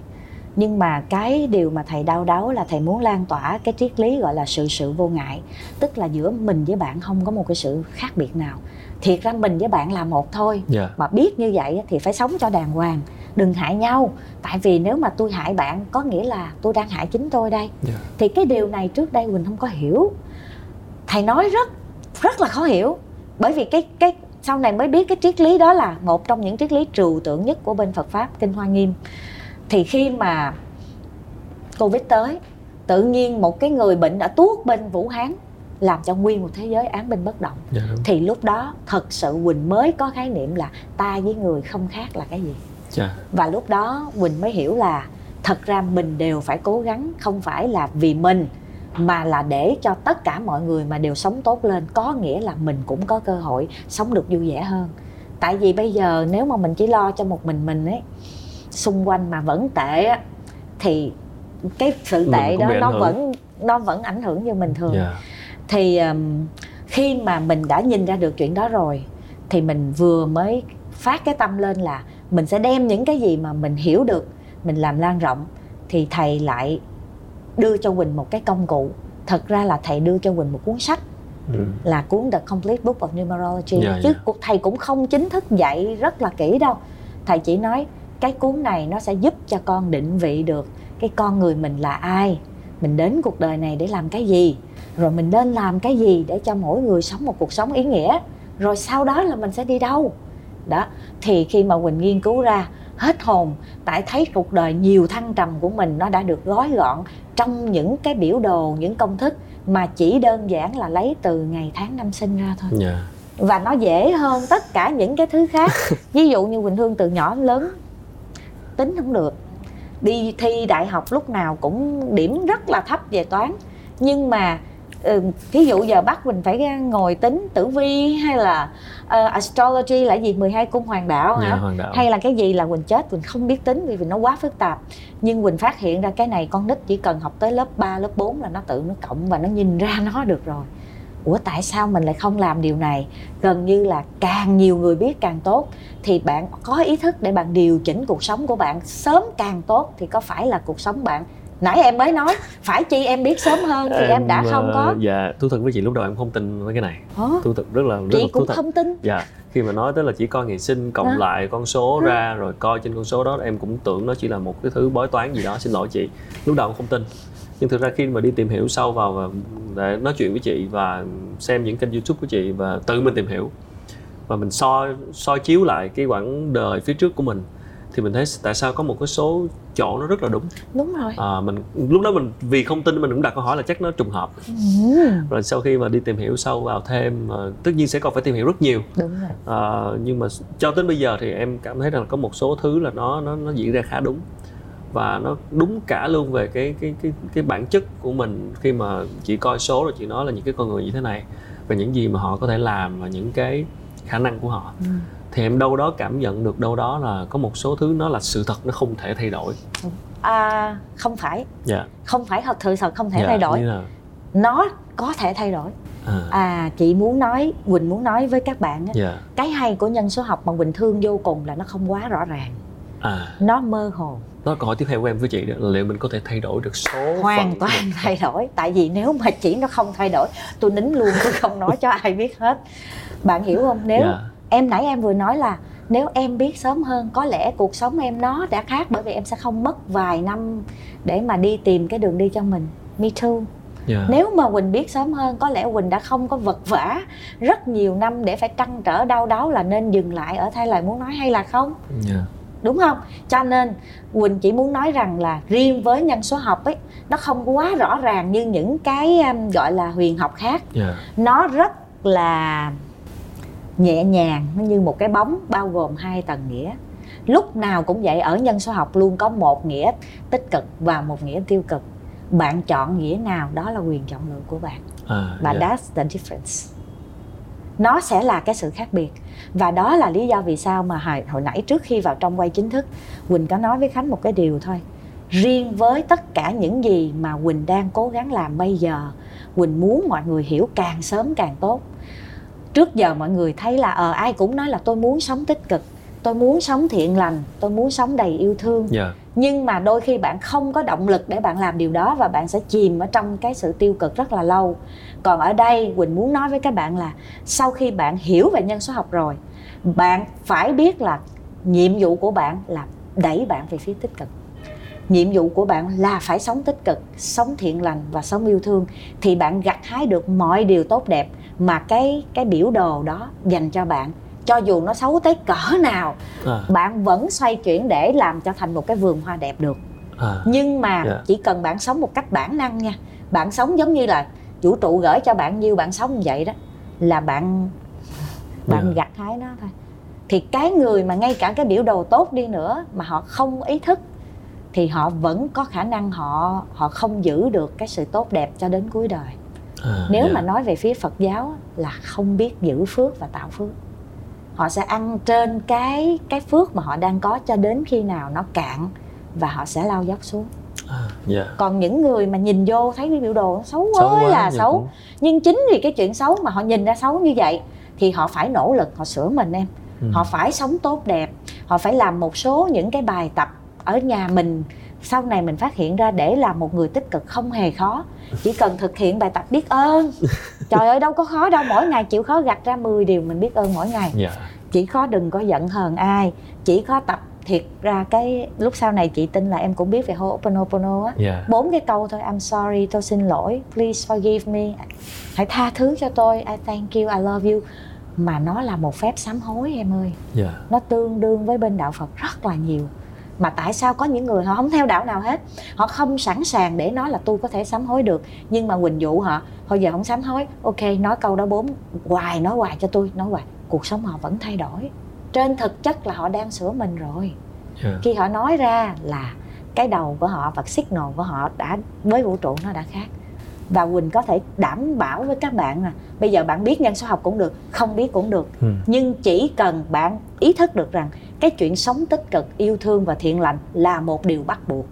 Nhưng mà cái điều mà thầy đau đáu là thầy muốn lan tỏa cái triết lý gọi là sự sự vô ngại. Tức là giữa mình với bạn không có một cái sự khác biệt nào. Thiệt ra mình với bạn là một thôi. Yeah. Dạ. mà biết như vậy thì phải sống cho đàng hoàng đừng hại nhau. Tại vì nếu mà tôi hại bạn có nghĩa là tôi đang hại chính tôi đây. Yeah. Dạ. thì cái điều này trước đây quỳnh không có hiểu. Thầy nói rất rất là khó hiểu. Bởi vì cái cái sau này mới biết cái triết lý đó là một trong những triết lý trừu tượng nhất của bên Phật pháp kinh Hoa Nghiêm. Thì khi mà covid tới tự nhiên một cái người bệnh đã tuốt bên vũ hán làm cho nguyên một thế giới án binh bất động. Dạ, thì lúc đó thật sự quỳnh mới có khái niệm là ta với người không khác là cái gì dạ. và lúc đó quỳnh mới hiểu là thật ra mình đều phải cố gắng không phải là vì mình mà là để cho tất cả mọi người mà đều sống tốt lên có nghĩa là mình cũng có cơ hội sống được vui vẻ hơn tại vì bây giờ nếu mà mình chỉ lo cho một mình mình ấy xung quanh mà vẫn tệ á thì cái sự tệ đó nó vẫn nó vẫn ảnh hưởng như bình thường yeah. Dạ. thì um, khi mà mình đã nhìn ra được chuyện đó rồi thì mình vừa mới phát cái tâm lên là mình sẽ đem những cái gì mà mình hiểu được mình làm lan rộng thì thầy lại đưa cho quỳnh một cái công cụ. Thật ra là thầy đưa cho quỳnh một cuốn sách ừ. là cuốn The Complete Book of Numerology. Yeah, chứ yeah. thầy cũng không chính thức dạy rất là kỹ đâu. Thầy chỉ nói cái cuốn này nó sẽ giúp cho con định vị được cái con người mình là ai mình đến cuộc đời này để làm cái gì rồi mình nên làm cái gì để cho mỗi người sống một cuộc sống ý nghĩa. Rồi sau đó là mình sẽ đi đâu đó thì khi mà quỳnh nghiên cứu ra hết hồn tại thấy cuộc đời nhiều thăng trầm của mình nó đã được gói gọn trong những cái biểu đồ những công thức mà chỉ đơn giản là lấy từ ngày tháng năm sinh ra thôi. Yeah. và nó dễ hơn tất cả những cái thứ khác. Ví dụ như quỳnh hương từ nhỏ lớn tính không được. Đi thi đại học lúc nào cũng điểm rất là thấp về toán. Nhưng mà ừ, thí dụ giờ bắt mình phải ngồi tính tử vi hay là uh, astrology là gì? 12 cung hoàng đạo hả? Hoàng đạo. hay là cái gì là quỳnh chết quỳnh không biết tính vì vì nó quá phức tạp. Nhưng quỳnh phát hiện ra cái này con nít chỉ cần học tới lớp 3, lớp 4 là nó tự nó cộng và nó nhìn ra nó được rồi. Ủa tại sao mình lại không làm điều này? Gần như là càng nhiều người biết càng tốt. Thì bạn có ý thức để bạn điều chỉnh cuộc sống của bạn sớm càng tốt thì có phải là cuộc sống bạn nãy em mới nói phải chi em biết sớm hơn thì em, đã không có ờ, dạ thú thật với chị lúc đầu em không tin với cái này Hả? thú thật rất là rất chị là cũng thật không tin dạ khi mà nói tới là chỉ coi ngày sinh cộng Hả? lại con số Hả? ra rồi coi trên con số đó em cũng tưởng nó chỉ là một cái thứ bói toán gì đó xin lỗi chị lúc đầu em không tin nhưng thực ra khi mà đi tìm hiểu sâu vào và để nói chuyện với chị và xem những kênh youtube của chị và tự mình tìm hiểu và mình soi soi chiếu lại cái quãng đời phía trước của mình thì mình thấy tại sao có một cái số chỗ nó rất là đúng? Đúng rồi. À, mình lúc đó mình vì không tin mình cũng đặt câu hỏi là chắc nó trùng hợp. Ừ, rồi sau khi mà đi tìm hiểu sâu vào thêm ờ, tất nhiên sẽ còn phải tìm hiểu rất nhiều. Đúng rồi. Ờ, nhưng mà cho đến bây giờ thì em cảm thấy rằng có một số thứ là nó nó nó diễn ra khá đúng. Và nó đúng cả luôn về cái cái cái cái bản chất của mình khi mà chị coi số rồi chị nói là những cái con người như thế này và những gì mà họ có thể làm và những cái khả năng của họ. Ừ. thì em đâu đó cảm nhận được đâu đó là có một số thứ nó là sự thật nó không thể thay đổi. À, không phải. Dạ. Không phải thật sự thật không thể dạ, thay đổi. nó có thể thay đổi. À, à chị muốn nói quỳnh muốn nói với các bạn á, dạ. cái hay của nhân số học mà quỳnh thương vô cùng là nó không quá rõ ràng. À. Nó mơ hồ. Đó câu hỏi tiếp theo của em với chị đó là liệu mình có thể thay đổi được số hoàn phận toàn mình? thay đổi. Tại vì nếu mà chỉ nó không thay đổi tôi nín luôn tôi không nói cho ai biết hết. Bạn hiểu không? Nếu Dạ. Em nãy em vừa nói là nếu em biết sớm hơn có lẽ cuộc sống em nó đã khác bởi vì em sẽ không mất vài năm để mà đi tìm cái đường đi cho mình me too Dạ. nếu mà quỳnh biết sớm hơn có lẽ quỳnh đã không có vật vã rất nhiều năm để phải trăn trở đau đáu là nên dừng lại ở thay lời muốn nói hay là không Dạ. đúng không cho nên quỳnh chỉ muốn nói rằng là riêng với nhân số học ấy nó không quá rõ ràng như những cái um, gọi là huyền học khác Dạ. nó rất là nhẹ nhàng nó như một cái bóng bao gồm hai tầng nghĩa. Lúc nào cũng vậy ở nhân số học luôn có một nghĩa tích cực và một nghĩa tiêu cực. Bạn chọn nghĩa nào đó là quyền chọn lựa của bạn. À, và dạ. that's the difference. Nó sẽ là cái sự khác biệt. Và đó là lý do vì sao mà hồi, hồi nãy trước khi vào trong quay chính thức quỳnh có nói với khánh một cái điều thôi. Riêng với tất cả những gì mà quỳnh đang cố gắng làm bây giờ quỳnh muốn mọi người hiểu càng sớm càng tốt trước giờ mọi người thấy là ờ ai cũng nói là tôi muốn sống tích cực tôi muốn sống thiện lành tôi muốn sống đầy yêu thương. Dạ. nhưng mà đôi khi bạn không có động lực để bạn làm điều đó và bạn sẽ chìm ở trong cái sự tiêu cực rất là lâu. Còn ở đây quỳnh muốn nói với các bạn là sau khi bạn hiểu về nhân số học rồi bạn phải biết là nhiệm vụ của bạn là đẩy bạn về phía tích cực. Nhiệm vụ của bạn là phải sống tích cực sống thiện lành và sống yêu thương thì bạn gặt hái được mọi điều tốt đẹp mà cái cái biểu đồ đó dành cho bạn cho dù nó xấu tới cỡ nào À, bạn vẫn xoay chuyển để làm cho thành một cái vườn hoa đẹp được. À, nhưng mà Dạ. chỉ cần bạn sống một cách bản năng nha bạn sống giống như là vũ trụ gửi cho bạn nhiêu bạn sống như vậy đó là bạn bạn Dạ. gặt hái nó thôi. Thì cái người mà ngay cả cái biểu đồ tốt đi nữa mà họ không ý thức thì họ vẫn có khả năng họ họ không giữ được cái sự tốt đẹp cho đến cuối đời à, nếu dạ. mà nói về phía Phật giáo là không biết giữ phước và tạo phước họ sẽ ăn trên cái cái phước mà họ đang có cho đến khi nào nó cạn và họ sẽ lao dốc xuống à, dạ. còn những người mà nhìn vô thấy cái biểu đồ nó xấu Xấu quá, là dạ xấu cũng- nhưng chính vì cái chuyện xấu mà họ nhìn ra xấu như vậy thì họ phải nỗ lực họ sửa mình em Ừ. họ phải sống tốt đẹp họ phải làm một số những cái bài tập ở nhà mình sau này mình phát hiện ra để làm một người tích cực không hề khó. Chỉ cần thực hiện bài tập biết ơn. Trời ơi đâu có khó đâu mỗi ngày chịu khó gặt ra 10 điều mình biết ơn mỗi ngày. Dạ. Chỉ có đừng có giận hờn ai chỉ có tập thiệt ra cái lúc sau này chị tin là em cũng biết về Ho'oponopono á. Dạ. Bốn cái câu thôi I'm sorry tôi xin lỗi please forgive me. Hãy tha thứ cho tôi I thank you I love you. Mà nó là một phép sám hối em ơi. Dạ. Nó tương đương với bên đạo Phật rất là nhiều mà tại sao có những người họ không theo đạo nào hết? Họ không sẵn sàng để nói là tôi có thể sám hối được. Nhưng mà quỳnh dụ họ thôi giờ không sám hối. Ok nói câu đó bốn hoài nói hoài cho tôi nói hoài. Cuộc sống họ vẫn thay đổi. Trên thực chất là họ đang sửa mình rồi. Yeah. khi họ nói ra là cái đầu của họ và signal của họ đã với vũ trụ nó đã khác. Và quỳnh có thể đảm bảo với các bạn là bây giờ bạn biết nhân số học cũng được không biết cũng được. Ừ. nhưng chỉ cần bạn ý thức được rằng cái chuyện sống tích cực yêu thương và thiện lành là một điều bắt buộc.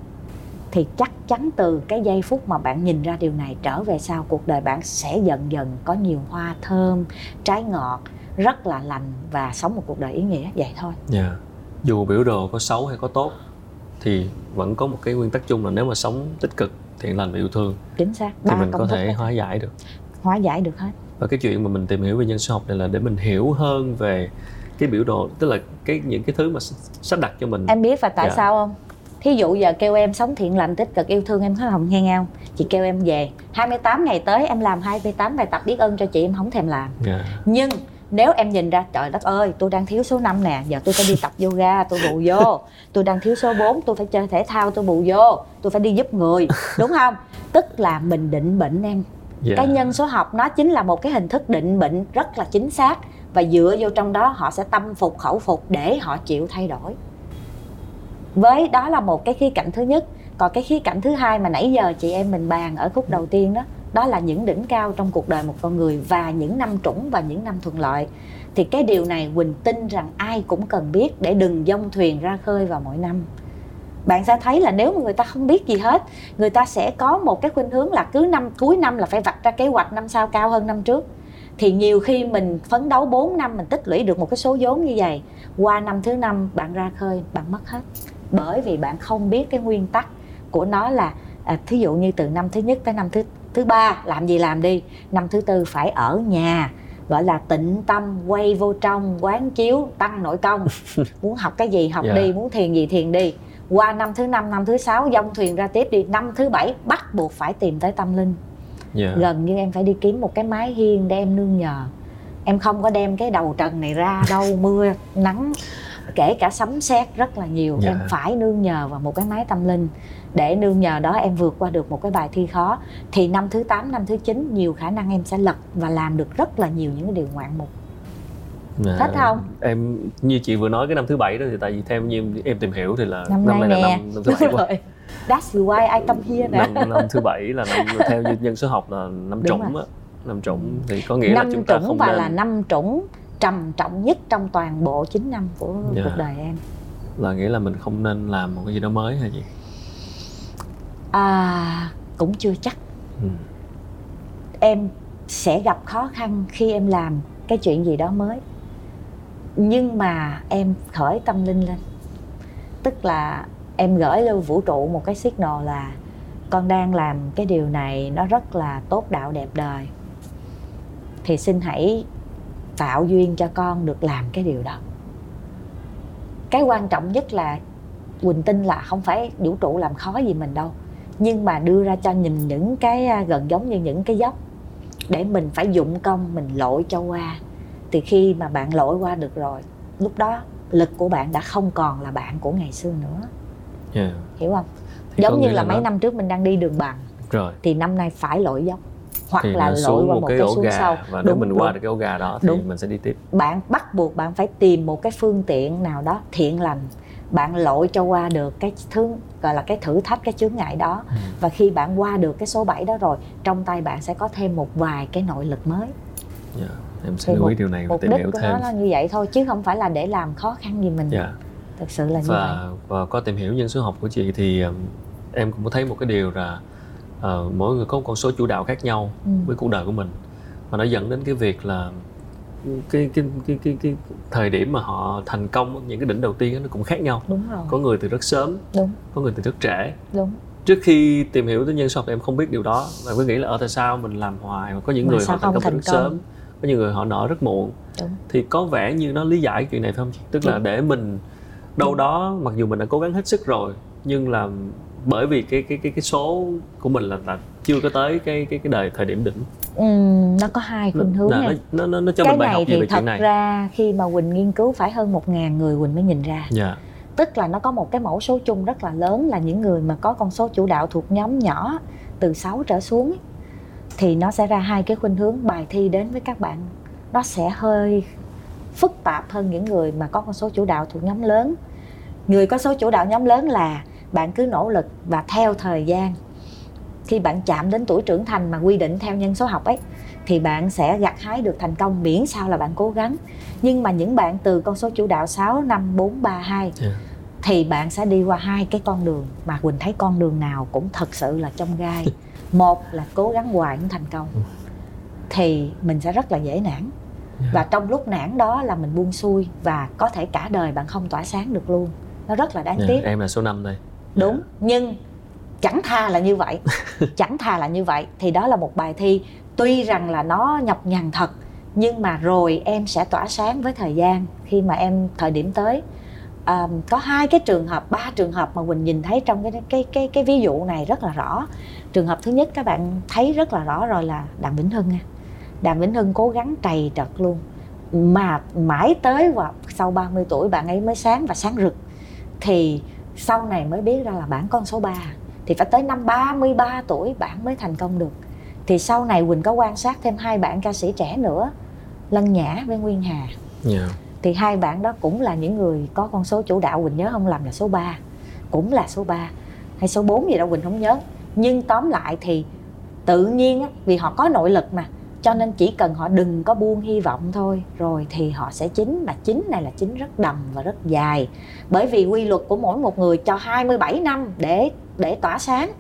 Thì chắc chắn từ cái giây phút mà bạn nhìn ra điều này trở về sau cuộc đời bạn sẽ dần dần có nhiều hoa thơm trái ngọt rất là lành và sống một cuộc đời ý nghĩa. Vậy thôi. Yeah. Dạ. dù biểu đồ có xấu hay có tốt thì vẫn có một cái nguyên tắc chung là nếu mà sống tích cực thiện lành và yêu thương chính xác. thì mình có thể hóa giải được. Hóa giải được hết. Và cái chuyện mà mình tìm hiểu về nhân số học này là để mình hiểu hơn về cái biểu đồ tức là cái những cái thứ mà sắp đặt cho mình em biết và tại dạ. sao không thí dụ giờ kêu em sống thiện lành tích cực yêu thương em có không nghe không chị kêu em về 28 ngày tới em làm 28 bài tập biết ơn cho chị em không thèm làm yeah. Dạ. nhưng nếu em nhìn ra trời đất ơi tôi đang thiếu số 5 nè giờ tôi phải đi tập yoga tôi bù vô tôi đang thiếu số 4 tôi phải chơi thể thao tôi bù vô tôi phải đi giúp người đúng không tức là mình định bệnh em yeah. Dạ. cái nhân số học nó chính là một cái hình thức định bệnh rất là chính xác và dựa vô trong đó, họ sẽ tâm phục, khẩu phục để họ chịu thay đổi. Với, đó là một cái khía cạnh thứ nhất. Còn cái khía cạnh thứ hai mà nãy giờ chị em mình bàn ở khúc đầu tiên đó đó là những đỉnh cao trong cuộc đời một con người và những năm trũng và những năm thuận lợi. Thì cái điều này quỳnh tin rằng ai cũng cần biết để đừng dông thuyền ra khơi vào mỗi năm. Bạn sẽ thấy là nếu mà người ta không biết gì hết, người ta sẽ có một cái khuynh hướng là cứ năm, cuối năm là phải vạch ra kế hoạch năm sau cao hơn năm trước thì nhiều khi mình phấn đấu 4 năm mình tích lũy được một cái số vốn như vậy qua năm thứ năm bạn ra khơi bạn mất hết. Bởi vì bạn không biết cái nguyên tắc của nó là à, thí dụ như từ năm thứ nhất tới năm thứ thứ ba làm gì làm đi. Năm thứ tư phải ở nhà gọi là tịnh tâm quay vô trong quán chiếu tăng nội công. Muốn học cái gì học yeah. Dạ. đi muốn thiền gì thiền đi. Qua năm thứ năm năm thứ sáu dông thuyền ra tiếp đi. Năm thứ bảy bắt buộc phải tìm tới tâm linh yeah. Dạ. gần như em phải đi kiếm một cái mái hiên để em nương nhờ em không có đem cái đầu trần này ra đâu mưa nắng kể cả sấm sét rất là nhiều yeah. em dạ. phải nương nhờ vào một cái máy tâm linh để nương nhờ đó em vượt qua được một cái bài thi khó thì năm thứ 8, năm thứ 9 nhiều khả năng em sẽ lật và làm được rất là nhiều những cái điều ngoạn mục À, thích không em như chị vừa nói cái năm thứ bảy đó thì tại vì theo như em tìm hiểu thì là năm, năm nay, là năm, năm thứ bảy That's why I come here nè. Năm, năm thứ bảy là năm theo như nhân số học là năm trũng á. Năm trũng thì có nghĩa năm là chúng ta không và nên... là năm trũng trầm trọng nhất trong toàn bộ 9 năm của yeah. Dạ. cuộc đời em. Là nghĩa là mình không nên làm một cái gì đó mới hay gì à cũng chưa chắc. Ừ. em sẽ gặp khó khăn khi em làm cái chuyện gì đó mới. Nhưng mà em khởi tâm linh lên. Tức là em gửi lên vũ trụ một cái signal là con đang làm cái điều này nó rất là tốt đạo đẹp đời. Thì xin hãy tạo duyên cho con được làm cái điều đó. Cái quan trọng nhất là quỳnh tin là không phải vũ trụ làm khó gì mình đâu, nhưng mà đưa ra cho nhìn những cái à, gần giống như những cái dốc để mình phải dụng công mình lội cho qua. Thì khi mà bạn lội qua được rồi, lúc đó lực của bạn đã không còn là bạn của ngày xưa nữa yeah. hiểu không thì giống như là, là mấy nó... năm trước mình đang đi đường bằng rồi thì năm nay phải lội dốc hoặc thì là lội qua một, cái, cái ổ gà sau và nếu đúng, mình đúng. qua được cái ổ gà đó thì đúng. mình sẽ đi tiếp bạn bắt buộc bạn phải tìm một cái phương tiện nào đó thiện lành bạn lội cho qua được cái thứ gọi là cái thử thách cái chướng ngại đó ừ. và khi bạn qua được cái số 7 đó rồi trong tay bạn sẽ có thêm một vài cái nội lực mới yeah, dạ, em sẽ lưu ý điều này và tìm hiểu thêm nó là như vậy thôi chứ không phải là để làm khó khăn gì mình yeah. Thực sự là như và, vậy. và có tìm hiểu nhân số học của chị thì um, em cũng thấy một cái điều là uh, mỗi người có một con số chủ đạo khác nhau ừ. với cuộc đời của mình. Và nó dẫn đến cái việc là cái cái cái cái cái thời điểm mà họ thành công những cái đỉnh đầu tiên nó cũng khác nhau. Đúng rồi. Có người từ rất sớm đúng. có người từ rất trễ. Đúng. Trước khi tìm hiểu tới nhân số học em không biết điều đó và cứ nghĩ là ở tại sao mình làm hoài mà có những mà người họ thành công từ rất sớm có những người họ nở rất muộn. Đúng. thì có vẻ như nó lý giải chuyện này phải không chị? Tức là để mình đâu đó mặc dù mình đã cố gắng hết sức rồi nhưng là bởi vì cái cái cái cái số của mình là, là chưa có tới cái cái cái đời thời điểm đỉnh ừ, nó có hai khuynh hướng này nó, nó, nó cho cái mình bài này học thì về thật chuyện này ra khi mà quỳnh nghiên cứu phải hơn một ngàn người quỳnh mới nhìn ra yeah. Dạ. tức là nó có một cái mẫu số chung rất là lớn là những người mà có con số chủ đạo thuộc nhóm nhỏ từ 6 trở xuống thì nó sẽ ra hai cái khuynh hướng bài thi đến với các bạn nó sẽ hơi phức tạp hơn những người mà có con số chủ đạo thuộc nhóm lớn. Người có số chủ đạo nhóm lớn là bạn cứ nỗ lực và theo thời gian. Khi bạn chạm đến tuổi trưởng thành mà quy định theo nhân số học ấy thì bạn sẽ gặt hái được thành công miễn sao là bạn cố gắng. Nhưng mà những bạn từ con số chủ đạo 6, 5, 4, 3, 2 yeah. thì bạn sẽ đi qua hai cái con đường mà Quỳnh thấy con đường nào cũng thật sự là trong gai. Một là cố gắng hoài cũng thành công thì mình sẽ rất là dễ nản yeah. và trong lúc nản đó là mình buông xuôi và có thể cả đời bạn không tỏa sáng được luôn. Nó rất là đáng yeah. tiếc. em là số 5 đây. Đúng yeah. nhưng chẳng tha là như vậy. Chẳng thà là như vậy. Thì đó là một bài thi. Tuy rằng là nó nhọc nhằn thật nhưng mà rồi em sẽ tỏa sáng với thời gian khi mà em thời điểm tới. À, có hai cái trường hợp ba trường hợp mà quỳnh nhìn thấy trong cái cái cái cái ví dụ này rất là rõ. Trường hợp thứ nhất các bạn thấy rất là rõ rồi là đàm vĩnh hưng nha đàm vĩnh hưng cố gắng trầy trật luôn. Mà mãi tới vào sau 30 tuổi bạn ấy mới sáng và sáng rực. Thì sau này mới biết ra là bản con số 3 thì phải tới năm 33 tuổi bạn mới thành công được. Thì sau này Quỳnh có quan sát thêm hai bạn ca sĩ trẻ nữa Lân Nhã với Nguyên Hà. Yeah. Dạ. thì hai bạn đó cũng là những người có con số chủ đạo Quỳnh nhớ không lầm là số 3 cũng là số 3 hay số 4 gì đâu Quỳnh không nhớ. Nhưng tóm lại thì tự nhiên vì họ có nội lực mà cho nên chỉ cần họ đừng có buông hy vọng thôi rồi thì họ sẽ chín mà chín này là chín rất đầm và rất dài. Bởi vì quy luật của mỗi một người cho 27 năm để để tỏa sáng.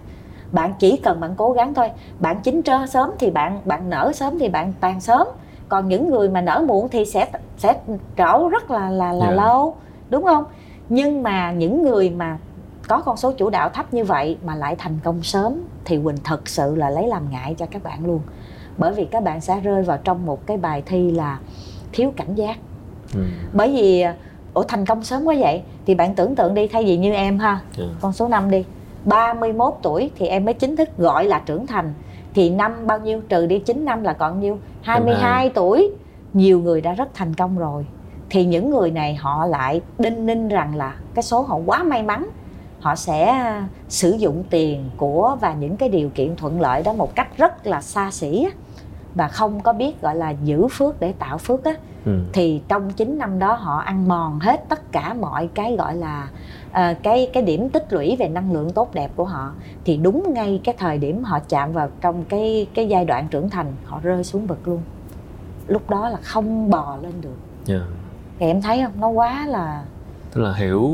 Bạn chỉ cần bạn cố gắng thôi. Bạn chín trơ sớm thì bạn bạn nở sớm thì bạn tàn sớm. Còn những người mà nở muộn thì sẽ sẽ trổ rất là là là yeah. Dạ. lâu đúng không? Nhưng mà những người mà có con số chủ đạo thấp như vậy mà lại thành công sớm thì quỳnh thật sự là lấy làm ngại cho các bạn luôn bởi vì các bạn sẽ rơi vào trong một cái bài thi là thiếu cảnh giác ừ. bởi vì ủa thành công sớm quá vậy thì bạn tưởng tượng đi thay vì như em ha. Dạ. con số 5 đi 31 tuổi thì em mới chính thức gọi là trưởng thành thì năm bao nhiêu trừ đi 9 năm là còn nhiêu 22 22. tuổi nhiều người đã rất thành công rồi thì những người này họ lại đinh ninh rằng là cái số họ quá may mắn họ sẽ sử dụng tiền của và những cái điều kiện thuận lợi đó một cách rất là xa xỉ và không có biết gọi là giữ phước để tạo phước á ừ. thì trong 9 năm đó họ ăn mòn hết tất cả mọi cái gọi là uh, cái cái điểm tích lũy về năng lượng tốt đẹp của họ thì đúng ngay cái thời điểm họ chạm vào trong cái cái giai đoạn trưởng thành họ rơi xuống vực luôn lúc đó là không bò lên được yeah. Dạ. thì em thấy không nó quá là tức là hiểu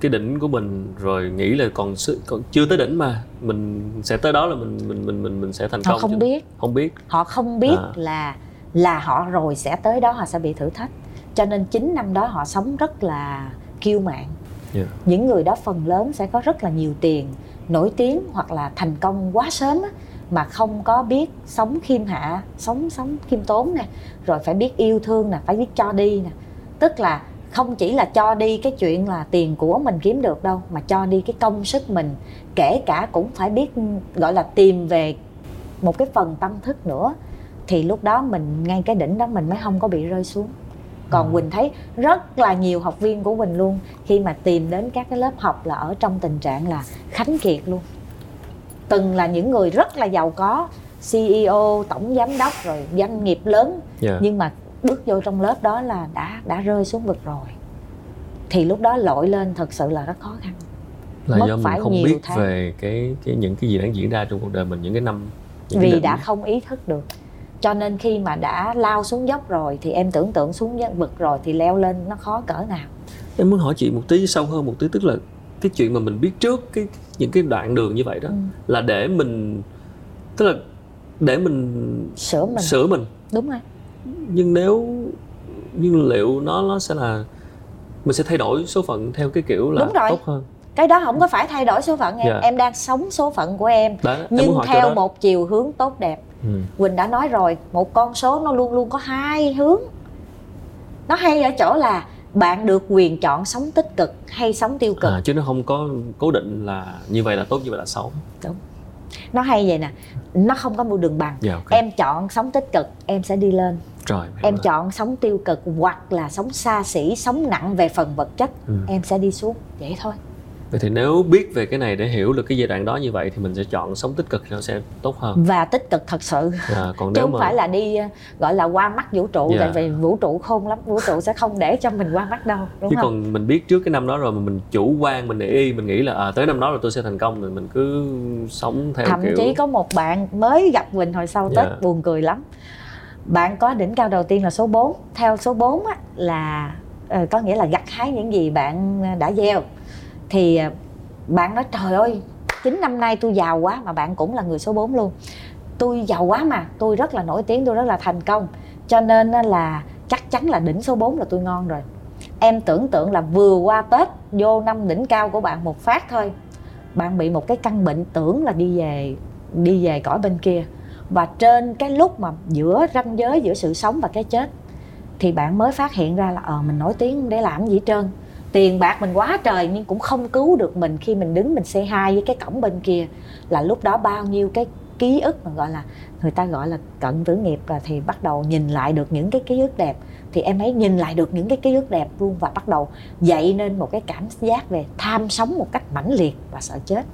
cái đỉnh của mình rồi nghĩ là còn, còn chưa tới đỉnh mà mình sẽ tới đó là mình mình mình mình mình sẽ thành họ công không chứ. biết không biết họ không biết à. là là họ rồi sẽ tới đó họ sẽ bị thử thách cho nên chín năm đó họ sống rất là kiêu mạn yeah. những người đó phần lớn sẽ có rất là nhiều tiền nổi tiếng hoặc là thành công quá sớm á, mà không có biết sống khiêm hạ sống sống khiêm tốn nè rồi phải biết yêu thương nè phải biết cho đi nè tức là không chỉ là cho đi cái chuyện là tiền của mình kiếm được đâu mà cho đi cái công sức mình kể cả cũng phải biết gọi là tìm về một cái phần tâm thức nữa thì lúc đó mình ngay cái đỉnh đó mình mới không có bị rơi xuống còn ừ. quỳnh thấy rất là nhiều học viên của quỳnh luôn khi mà tìm đến các cái lớp học là ở trong tình trạng là khánh kiệt luôn từng là những người rất là giàu có ceo tổng giám đốc rồi doanh nghiệp lớn yeah. Dạ. nhưng mà bước vô trong lớp đó là đã đã rơi xuống vực rồi. Thì lúc đó lội lên thật sự là rất khó khăn. Là Mất do mình không biết tháng. về cái cái những cái gì đang diễn ra trong cuộc đời mình những cái năm những vì đã không ý thức được. Cho nên khi mà đã lao xuống dốc rồi thì em tưởng tượng xuống vực rồi thì leo lên nó khó cỡ nào. Em muốn hỏi chị một tí sâu hơn một tí tức là cái chuyện mà mình biết trước cái những cái đoạn đường như vậy đó ừ. là để mình tức là để mình sửa mình. sửa mình. Đúng rồi nhưng nếu nhưng liệu nó nó sẽ là mình sẽ thay đổi số phận theo cái kiểu là đúng rồi. tốt hơn? Cái đó không có phải thay đổi số phận em. Yeah. Dạ. em đang sống số phận của em. Đó, nhưng em theo một chiều hướng tốt đẹp. Ừ. quỳnh đã nói rồi một con số nó luôn luôn có hai hướng. Nó hay ở chỗ là bạn được quyền chọn sống tích cực hay sống tiêu cực. À, chứ nó không có cố định là như vậy là tốt như vậy là xấu. Đúng. Nó hay vậy nè. Nó không có một đường bằng. Yeah, dạ, okay. em chọn sống tích cực em sẽ đi lên Trời, em rồi. chọn sống tiêu cực hoặc là sống xa xỉ sống nặng về phần vật chất ừ. em sẽ đi xuống vậy thôi vậy thì nếu biết về cái này để hiểu được cái giai đoạn đó như vậy thì mình sẽ chọn sống tích cực nó sẽ tốt hơn và tích cực thật sự à, còn nếu chứ không mà... phải là đi ờ, gọi là qua mắt vũ trụ yeah. Dạ. tại vì vũ trụ khôn lắm vũ trụ sẽ không để cho mình qua mắt đâu đúng chứ không? còn mình biết trước cái năm đó rồi mà mình chủ quan mình để y mình nghĩ là à, tới năm đó là tôi sẽ thành công rồi mình cứ sống theo thậm kiểu... chí có một bạn mới gặp mình hồi sau yeah. tết dạ. buồn cười lắm bạn có đỉnh cao đầu tiên là số 4 theo số 4 á, là uh, có nghĩa là gặt hái những gì bạn ờ, đã gieo. Thì uh, bạn nói trời ơi chín năm nay tôi giàu quá mà bạn cũng là người số 4 luôn. Tôi giàu quá mà tôi rất là nổi tiếng tôi rất là thành công. Cho nên là chắc chắn là đỉnh số 4 là tôi ngon rồi. Em tưởng tượng là vừa qua tết vô năm đỉnh cao của bạn một phát thôi bạn bị một cái căn bệnh tưởng là đi về đi về cõi bên kia và trên cái lúc mà giữa ranh giới, giữa sự sống và cái chết, thì bạn mới phát hiện ra là ờ mình nổi tiếng để làm gì trơn. Tiền bạc mình quá trời nhưng cũng không cứu được mình khi mình đứng mình xe hai với cái cổng bên kia. Là lúc đó bao nhiêu cái ký ức mà gọi là, người ta gọi là cận tử nghiệp là thì bắt đầu nhìn lại được những cái ký ức đẹp. Thì em ấy nhìn lại được những cái ký ức đẹp luôn và bắt đầu dậy nên một cái cảm giác về tham sống một cách mãnh liệt và sợ chết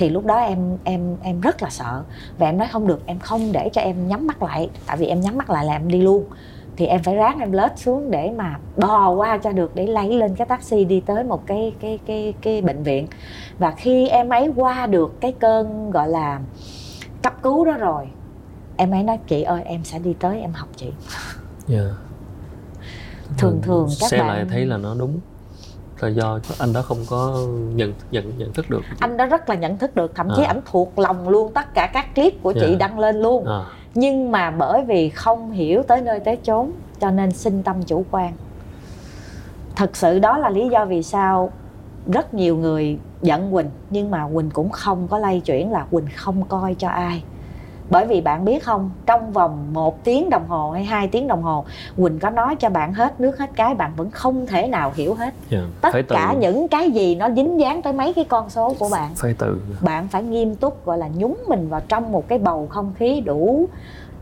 thì lúc đó em em em rất là sợ. Và em nói không được em không để cho em nhắm mắt lại. Tại vì em nhắm mắt lại là em đi luôn. Thì em phải ráng em lết xuống để mà bò qua cho được để lấy lên cái taxi đi tới một cái cái cái cái bệnh viện. Và khi em ấy qua được cái cơn gọi là cấp cứu đó rồi em ấy nói chị ơi em sẽ đi tới em học chị. Yeah. Dạ. thường thường các Xe bạn lại thấy là nó đúng là do anh đó không có nhận nhận nhận thức được anh đó rất là nhận thức được thậm chí à. ảnh thuộc lòng luôn tất cả các clip của chị yeah. Dạ. đăng lên luôn à. nhưng mà bởi vì không hiểu tới nơi tới chốn cho nên sinh tâm chủ quan thật sự đó là lý do vì sao rất nhiều người giận quỳnh nhưng mà quỳnh cũng không có lay chuyển là quỳnh không coi cho ai bởi vì bạn biết không trong vòng một tiếng đồng hồ hay hai tiếng đồng hồ quỳnh có nói cho bạn hết nước hết cái bạn vẫn không thể nào hiểu hết. Yeah, dạ, tất cả những cái gì nó dính dáng tới mấy cái con số của bạn phải tự. bạn phải nghiêm túc gọi là nhúng mình vào trong một cái bầu không khí đủ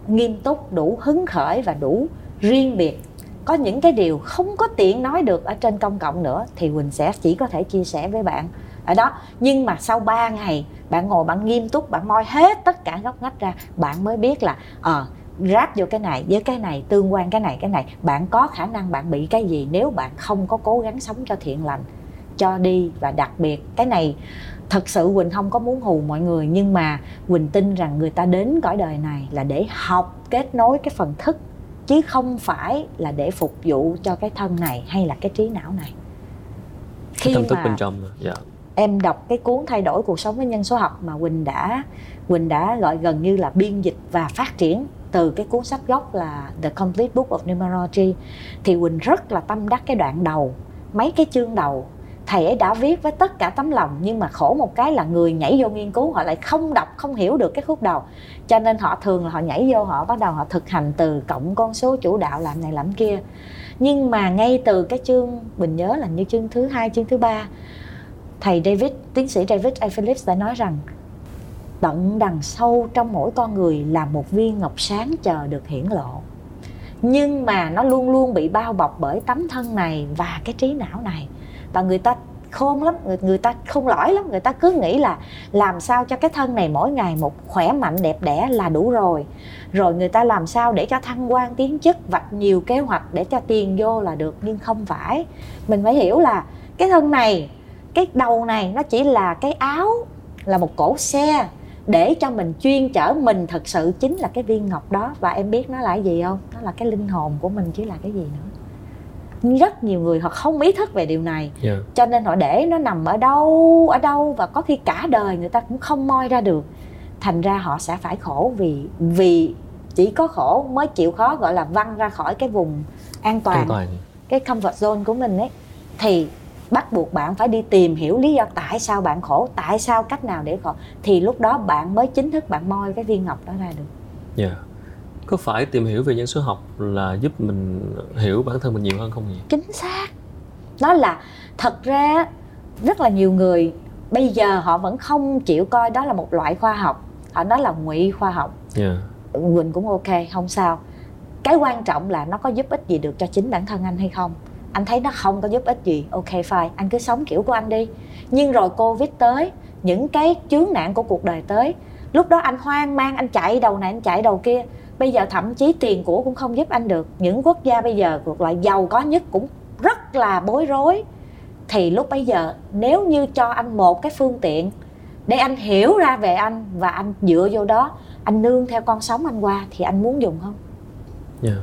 nghiêm túc đủ hứng khởi và đủ riêng biệt. Có những cái điều không có tiện nói được ở trên công cộng nữa thì quỳnh sẽ chỉ có thể chia sẻ với bạn. Ở đó nhưng mà sau 3 ngày bạn ngồi bạn nghiêm túc bạn moi hết tất cả góc ngách ra. Bạn mới biết là ờ à, ráp vô cái này với cái này tương quan cái này cái này. Bạn có khả năng bạn bị cái gì nếu bạn không có cố gắng sống cho thiện lành cho đi. Và đặc biệt cái này thật sự quỳnh không có muốn hù mọi người nhưng mà quỳnh tin rằng người ta đến cõi đời này là để học kết nối cái phần thức chứ không phải là để phục vụ cho cái thân này hay là cái trí não này. Khi cái tâm thức bên trong dạ em đọc cái cuốn thay đổi cuộc sống với nhân số học mà quỳnh đã quỳnh đã gọi gần như là biên dịch và phát triển từ cái cuốn sách gốc là The Complete Book of Numerology. Thì Quỳnh rất là tâm đắc cái đoạn đầu, mấy cái chương đầu. Thầy ấy đã viết với tất cả tấm lòng, nhưng mà khổ một cái là người nhảy vô nghiên cứu, họ lại không đọc, không hiểu được cái khúc đầu. Cho nên họ thường là họ nhảy vô, họ bắt đầu họ thực hành từ cộng con số, chủ đạo, làm này, làm kia. Nhưng mà ngay từ cái chương mình nhớ là như chương thứ hai, chương thứ ba thầy David tiến sĩ David A. Phillips đã nói rằng tận đằng sâu trong mỗi con người là một viên ngọc sáng chờ được hiển lộ. Nhưng mà nó luôn luôn bị bao bọc bởi tấm thân này và cái trí não này. Và người ta khôn lắm người, người ta không lõi lắm người ta cứ nghĩ là làm sao cho cái thân này mỗi ngày một khỏe mạnh đẹp đẽ là đủ rồi. Rồi người ta làm sao để cho thăng quan tiến chức vạch nhiều kế hoạch để cho tiền vô là được nhưng không phải. Mình phải hiểu là cái thân này cái đầu này nó chỉ là cái áo là một cổ xe để cho mình chuyên chở mình thật sự chính là cái viên ngọc đó và em biết nó là cái gì không nó là cái linh hồn của mình chứ là cái gì nữa rất nhiều người họ không ý thức về điều này yeah. Dạ. cho nên họ để nó nằm ở đâu ở đâu và có khi cả đời người ta cũng không moi ra được thành ra họ sẽ phải khổ vì vì chỉ có khổ mới chịu khó gọi là văng ra khỏi cái vùng an toàn, an toàn. cái comfort zone của mình ấy thì bắt buộc bạn phải đi tìm hiểu lý do tại sao bạn khổ tại sao cách nào để khổ thì lúc đó bạn mới chính thức bạn moi cái viên ngọc đó ra được. Yeah dạ. Có phải tìm hiểu về nhân số học là giúp mình hiểu bản thân mình nhiều hơn không nhỉ? Chính xác. Nó là thật ra rất là nhiều người bây giờ họ vẫn không chịu coi đó là một loại khoa học. Họ nói là ngụy khoa học. Yeah. quỳnh cũng ok không sao. Cái quan trọng là nó có giúp ích gì được cho chính bản thân anh hay không anh thấy nó không có giúp ích gì. Ok fine. Anh cứ sống kiểu của anh đi. Nhưng rồi covid tới những cái chướng nạn của cuộc đời tới lúc đó anh hoang mang anh chạy đầu này anh chạy đầu kia. Bây giờ thậm chí tiền của cũng không giúp anh được. Những quốc gia bây giờ thuộc loại giàu có nhất cũng rất là bối rối. Thì lúc bây giờ nếu như cho anh một cái phương tiện để anh hiểu ra về anh và anh dựa vô đó anh nương theo con sống anh qua thì anh muốn dùng không? Yeah. Dạ.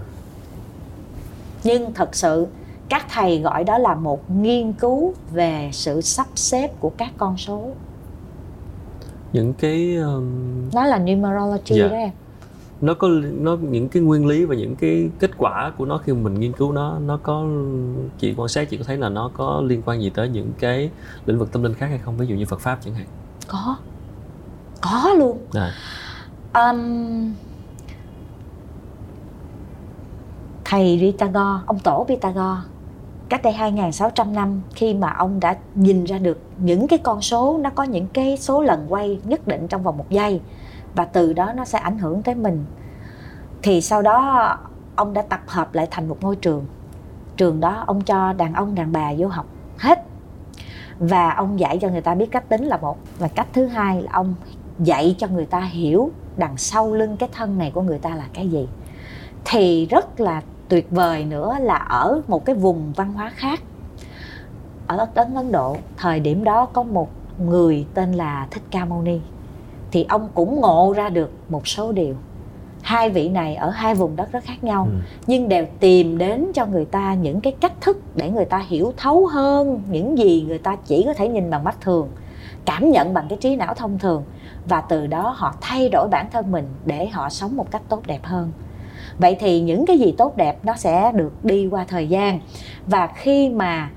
nhưng thật sự các thầy gọi đó là một nghiên cứu về sự sắp xếp của các con số những cái um... nó là numerology yeah. Dạ. đó em nó có nó những cái nguyên lý và những cái kết quả của nó khi mình nghiên cứu nó nó có chị quan sát chị có thấy là nó có liên quan gì tới những cái lĩnh vực tâm linh khác hay không ví dụ như Phật pháp chẳng hạn có có luôn à. um, thầy Pythagore ông tổ Pythagore cách đây 2.600 năm, khi mà ông đã nhìn ra được những cái con số, nó có những cái số lần quay nhất định trong vòng một giây, và từ đó nó sẽ ảnh hưởng tới mình. Thì sau đó, ông đã tập hợp lại thành một ngôi trường. Trường đó ông cho đàn ông, đàn bà vô học hết. Và ông dạy cho người ta biết cách tính là một. Và cách thứ hai là ông dạy cho người ta hiểu đằng sau lưng cái thân này của người ta là cái gì. Thì rất là tuyệt vời nữa là ở một cái vùng văn hóa khác. Ở đất Ấn Độ thời điểm đó có một người tên là Thích Ca Mâu Ni thì ông cũng ngộ ra được một số điều. Hai vị này ở hai vùng đất rất khác nhau ừ. nhưng đều tìm đến cho người ta những cái cách thức để người ta hiểu thấu hơn những gì người ta chỉ có thể nhìn bằng mắt thường cảm nhận bằng cái trí não thông thường và từ đó họ thay đổi bản thân mình để họ sống một cách tốt đẹp hơn vậy thì những cái gì tốt đẹp nó sẽ được đi qua thời gian. Và khi mà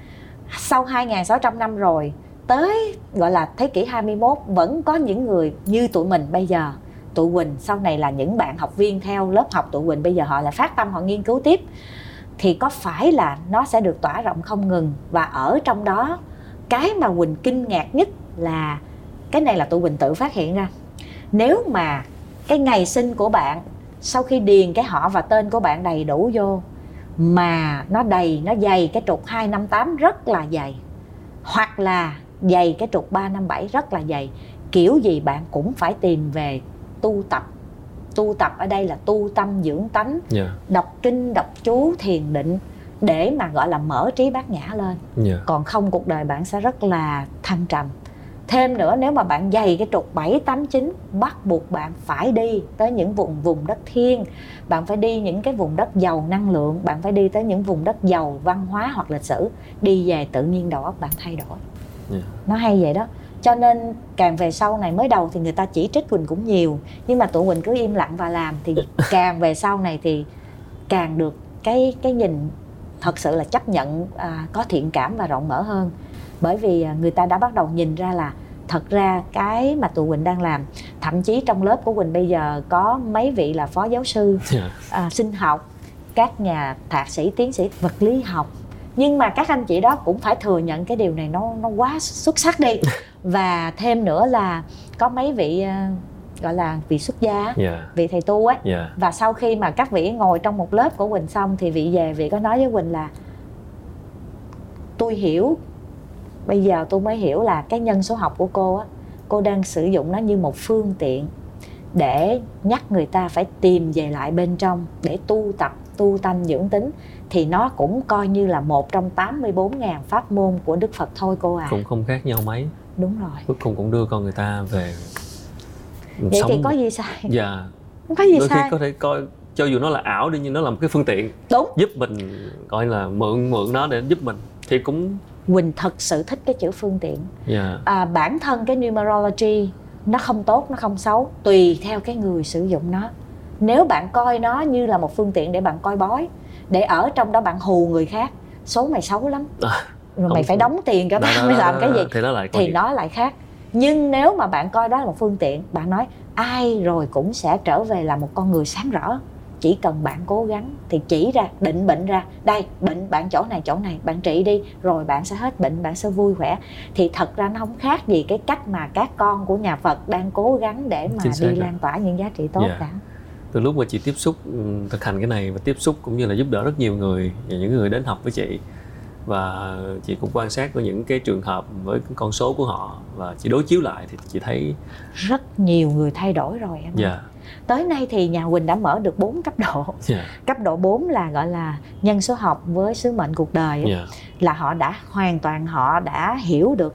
sau 2.600 năm rồi, tới gọi là thế kỷ 21 vẫn có những người như tụi mình bây giờ. Tụi Quỳnh sau này là những bạn học viên theo lớp học tụi Quỳnh bây giờ họ là phát tâm họ nghiên cứu tiếp, thì có phải là nó sẽ được tỏa rộng không ngừng? Và ở trong đó, cái mà Quỳnh kinh ngạc nhất là, cái này là tụi Quỳnh tự phát hiện ra. Nếu mà cái ngày sinh của bạn sau khi điền cái họ và tên của bạn đầy đủ vô mà nó đầy nó dày cái trục 258 rất là dày hoặc là dày cái trục 357 rất là dày kiểu gì bạn cũng phải tìm về tu tập tu tập ở đây là tu tâm dưỡng tánh yeah. Dạ. đọc kinh đọc chú thiền định để mà gọi là mở trí bát nhã lên yeah. Dạ. còn không cuộc đời bạn sẽ rất là thăng trầm thêm nữa nếu mà bạn dày cái trục 7, 8, 9 bắt buộc bạn phải đi tới những vùng vùng đất thiên bạn phải đi những cái vùng đất giàu năng lượng bạn phải đi tới những vùng đất giàu văn hóa hoặc lịch sử đi về tự nhiên đầu óc bạn thay đổi yeah. Dạ. nó hay vậy đó cho nên càng về sau này mới đầu thì người ta chỉ trích quỳnh cũng nhiều nhưng mà tụi quỳnh cứ im lặng và làm thì càng về sau này thì càng được cái cái nhìn thật sự là chấp nhận à, có thiện cảm và rộng mở hơn bởi vì à, người ta đã bắt đầu nhìn ra là thật ra cái mà tụi quỳnh đang làm thậm chí trong lớp của quỳnh bây giờ có mấy vị là phó giáo sư dạ. à, sinh học các nhà thạc sĩ tiến sĩ vật lý học nhưng mà các anh chị đó cũng phải thừa nhận cái điều này nó nó quá xuất sắc đi và thêm nữa là có mấy vị uh, gọi là vị xuất gia yeah. Dạ. vị thầy tu ấy yeah. Dạ. và sau khi mà các vị ngồi trong một lớp của quỳnh xong thì vị về vị có nói với quỳnh là tôi hiểu bây giờ tôi mới hiểu là cái nhân số học của cô á cô đang sử dụng nó như một phương tiện để nhắc người ta phải tìm về lại bên trong để tu tập tu tâm dưỡng tính thì nó cũng coi như là một trong 84.000 pháp môn của Đức Phật thôi cô à. Cũng không khác nhau mấy. Đúng rồi. Cuối cùng cũng đưa con người ta về Vậy sống... thì có gì sai? Dạ. Không có gì Đôi sai. khi có thể coi cho dù nó là ảo đi nhưng nó là một cái phương tiện đúng giúp mình gọi là mượn mượn nó để giúp mình thì cũng Quỳnh thật sự thích cái chữ phương tiện. Yeah. Dạ. à, bản thân cái numerology nó không tốt nó không xấu tùy theo cái người sử dụng nó. Nếu bạn coi nó như là một phương tiện để bạn coi bói để ở trong đó bạn hù người khác số mày xấu lắm. À, rồi mày phải đóng tiền cho tao mới làm cái gì. thì nó lại thì nó lại khác. Nhưng nếu mà bạn coi đó là một phương tiện bạn nói ai rồi cũng sẽ trở về là một con người sáng rõ chỉ cần bạn cố gắng thì chỉ ra định bệnh ra. Đây bệnh bạn chỗ này chỗ này bạn trị đi rồi bạn sẽ hết bệnh bạn sẽ vui khỏe thì thật ra nó không khác gì cái cách mà các con của nhà Phật đang cố gắng để mà đi lan tỏa những giá trị tốt yeah. Dạ. cả từ lúc mà chị tiếp xúc ừ, thực hành cái này và tiếp xúc cũng như là giúp đỡ rất nhiều người và những người đến học với chị. Và chị cũng quan sát có những cái trường hợp với con số của họ và chị đối chiếu lại thì chị thấy rất nhiều người thay đổi rồi em dạ tới nay thì nhà Quỳnh đã mở được 4 cấp độ yeah. cấp độ 4 là gọi là nhân số học với sứ mệnh cuộc đời yeah. là họ đã hoàn toàn họ đã hiểu được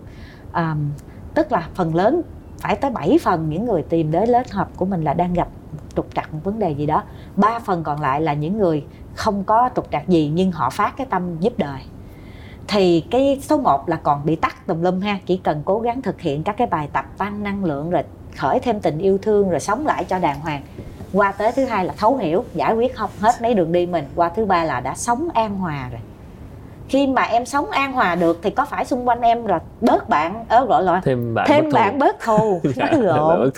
um, tức là phần lớn phải tới 7 phần những người tìm đến lớp học của mình là đang gặp trục trặc một vấn đề gì đó ba phần còn lại là những người không có trục trặc gì nhưng họ phát cái tâm giúp đời thì cái số 1 là còn bị tắt tùm lum ha chỉ cần cố gắng thực hiện các cái bài tập tăng năng lượng rồi khởi thêm tình yêu thương rồi sống lại cho đàng hoàng. Qua tới thứ hai là thấu hiểu giải quyết không hết mấy đường đi mình. Qua thứ ba là đã sống an hòa rồi. Khi mà em sống an hòa được thì có phải xung quanh em rồi bớt bạn ở gọi là thêm bạn thêm bớt bạn bớt thù. Dạ, nói lộn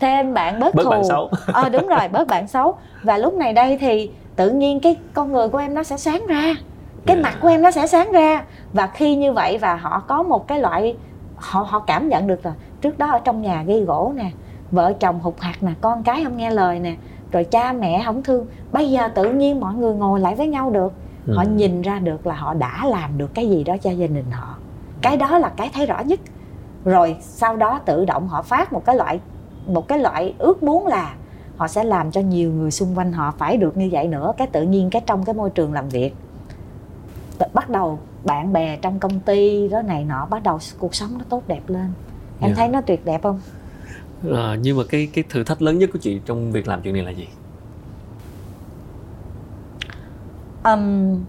thêm bạn bớt, bớt thù. bạn xấu. Ờ đúng rồi bớt bạn xấu. Và lúc này đây thì tự nhiên cái con người của em nó sẽ sáng ra. Cái Dạ. mặt của em nó sẽ sáng ra. Và khi như vậy và họ có một cái loại họ họ cảm nhận được là trước đó ở trong nhà gây gỗ nè vợ chồng hụt hạt nè con cái không nghe lời nè rồi cha mẹ không thương. Bây giờ tự nhiên mọi người ngồi lại với nhau được. Họ Ừ. nhìn ra được là họ đã làm được cái gì đó cho gia đình họ. Cái đó là cái thấy rõ nhất. Rồi sau đó tự động họ phát một cái loại một cái loại ước muốn là họ sẽ làm cho nhiều người xung quanh họ phải được như vậy nữa. Cái tự nhiên cái trong cái môi trường làm việc. Bắt đầu bạn bè trong công ty đó này nọ bắt đầu cuộc sống nó tốt đẹp lên em Dạ. thấy nó tuyệt đẹp không? Ờ, nhưng mà cái cái thử thách lớn nhất của chị trong việc làm chuyện này là gì? Ừm,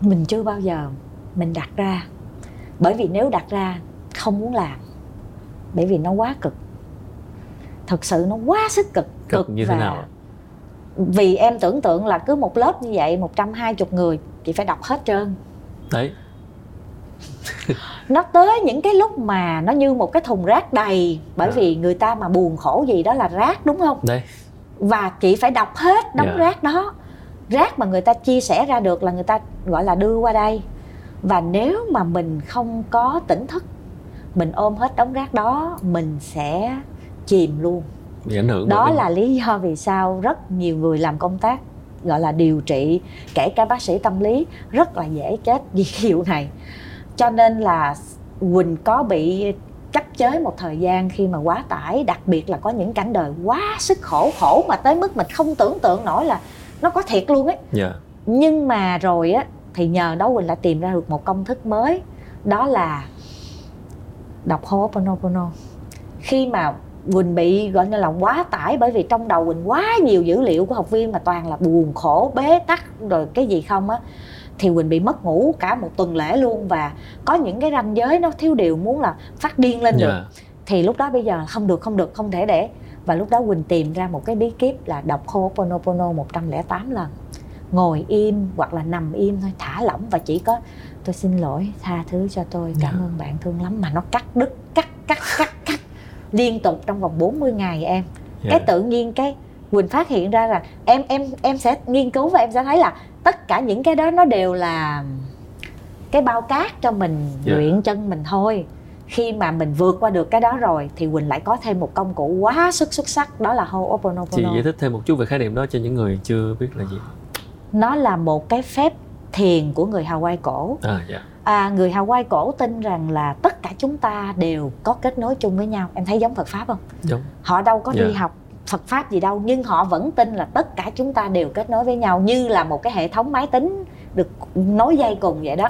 mình chưa bao giờ mình đặt ra. Bởi vì nếu đặt ra không muốn làm bởi vì nó quá cực. Thật sự nó quá sức cực. Cực như thế nào vì em tưởng tượng là cứ một lớp như vậy 120 người chị phải đọc hết trơn. Đấy nó tới những cái lúc mà nó như một cái thùng rác đầy bởi À. vì người ta mà buồn khổ gì đó là rác đúng không? Đấy. Và chị phải đọc hết đống Dạ. rác đó. Rác mà người ta chia sẻ ra được là người ta gọi là đưa qua đây. Và nếu mà mình không có tỉnh thức mình ôm hết đống rác đó mình sẽ chìm luôn. Bị ảnh hưởng đó là lý do vì sao rất nhiều người làm công tác gọi là điều trị kể cả bác sĩ tâm lý rất là dễ chết vì cái vụ này cho nên là quỳnh có bị chấp chới một thời gian khi mà quá tải đặc biệt là có những cảnh đời quá sức khổ khổ mà tới mức mình không tưởng tượng nổi là nó có thiệt luôn ấy. Dạ. Nhưng mà rồi á thì nhờ đó quỳnh lại tìm ra được một công thức mới đó là đọc Ho'oponopono. Khi mà Quỳnh bị gọi như là quá tải bởi vì trong đầu Quỳnh quá nhiều dữ liệu của học viên mà toàn là buồn khổ bế tắc rồi cái gì không á thì Quỳnh bị mất ngủ cả một tuần lễ luôn và có những cái ranh giới nó thiếu điều muốn là phát điên lên được. Dạ. Thì lúc đó bây giờ không được không được không thể để. Và lúc đó Quỳnh tìm ra một cái bí kíp là đọc Ho'oponopono 108 lần. Ngồi im hoặc là nằm im thôi thả lỏng và chỉ có tôi xin lỗi tha thứ cho tôi cảm Dạ. ơn bạn thương lắm. Mà nó cắt đứt cắt cắt cắt cắt liên tục trong vòng 40 ngày em. Dạ. cái tự nhiên cái Quỳnh phát hiện ra là em em em sẽ nghiên cứu và em sẽ thấy là tất cả những cái đó nó đều là cái bao cát cho mình Dạ. luyện chân mình thôi. Khi mà mình vượt qua được cái đó rồi thì Quỳnh lại có thêm một công cụ quá sức xuất sắc đó là chị Ho'oponopono giải thích thêm một chút về khái niệm đó cho những người chưa biết là gì. Nó là một cái phép thiền của người Hawaii cổ. À dạ. À, người Hawaii cổ tin rằng là tất cả chúng ta đều có kết nối chung với nhau. Em thấy giống Phật pháp không? Giống. Họ đâu có đi Dạ. học Phật pháp gì đâu nhưng họ vẫn tin là tất cả chúng ta đều kết nối với nhau như là một cái hệ thống máy tính được nối dây cùng vậy đó.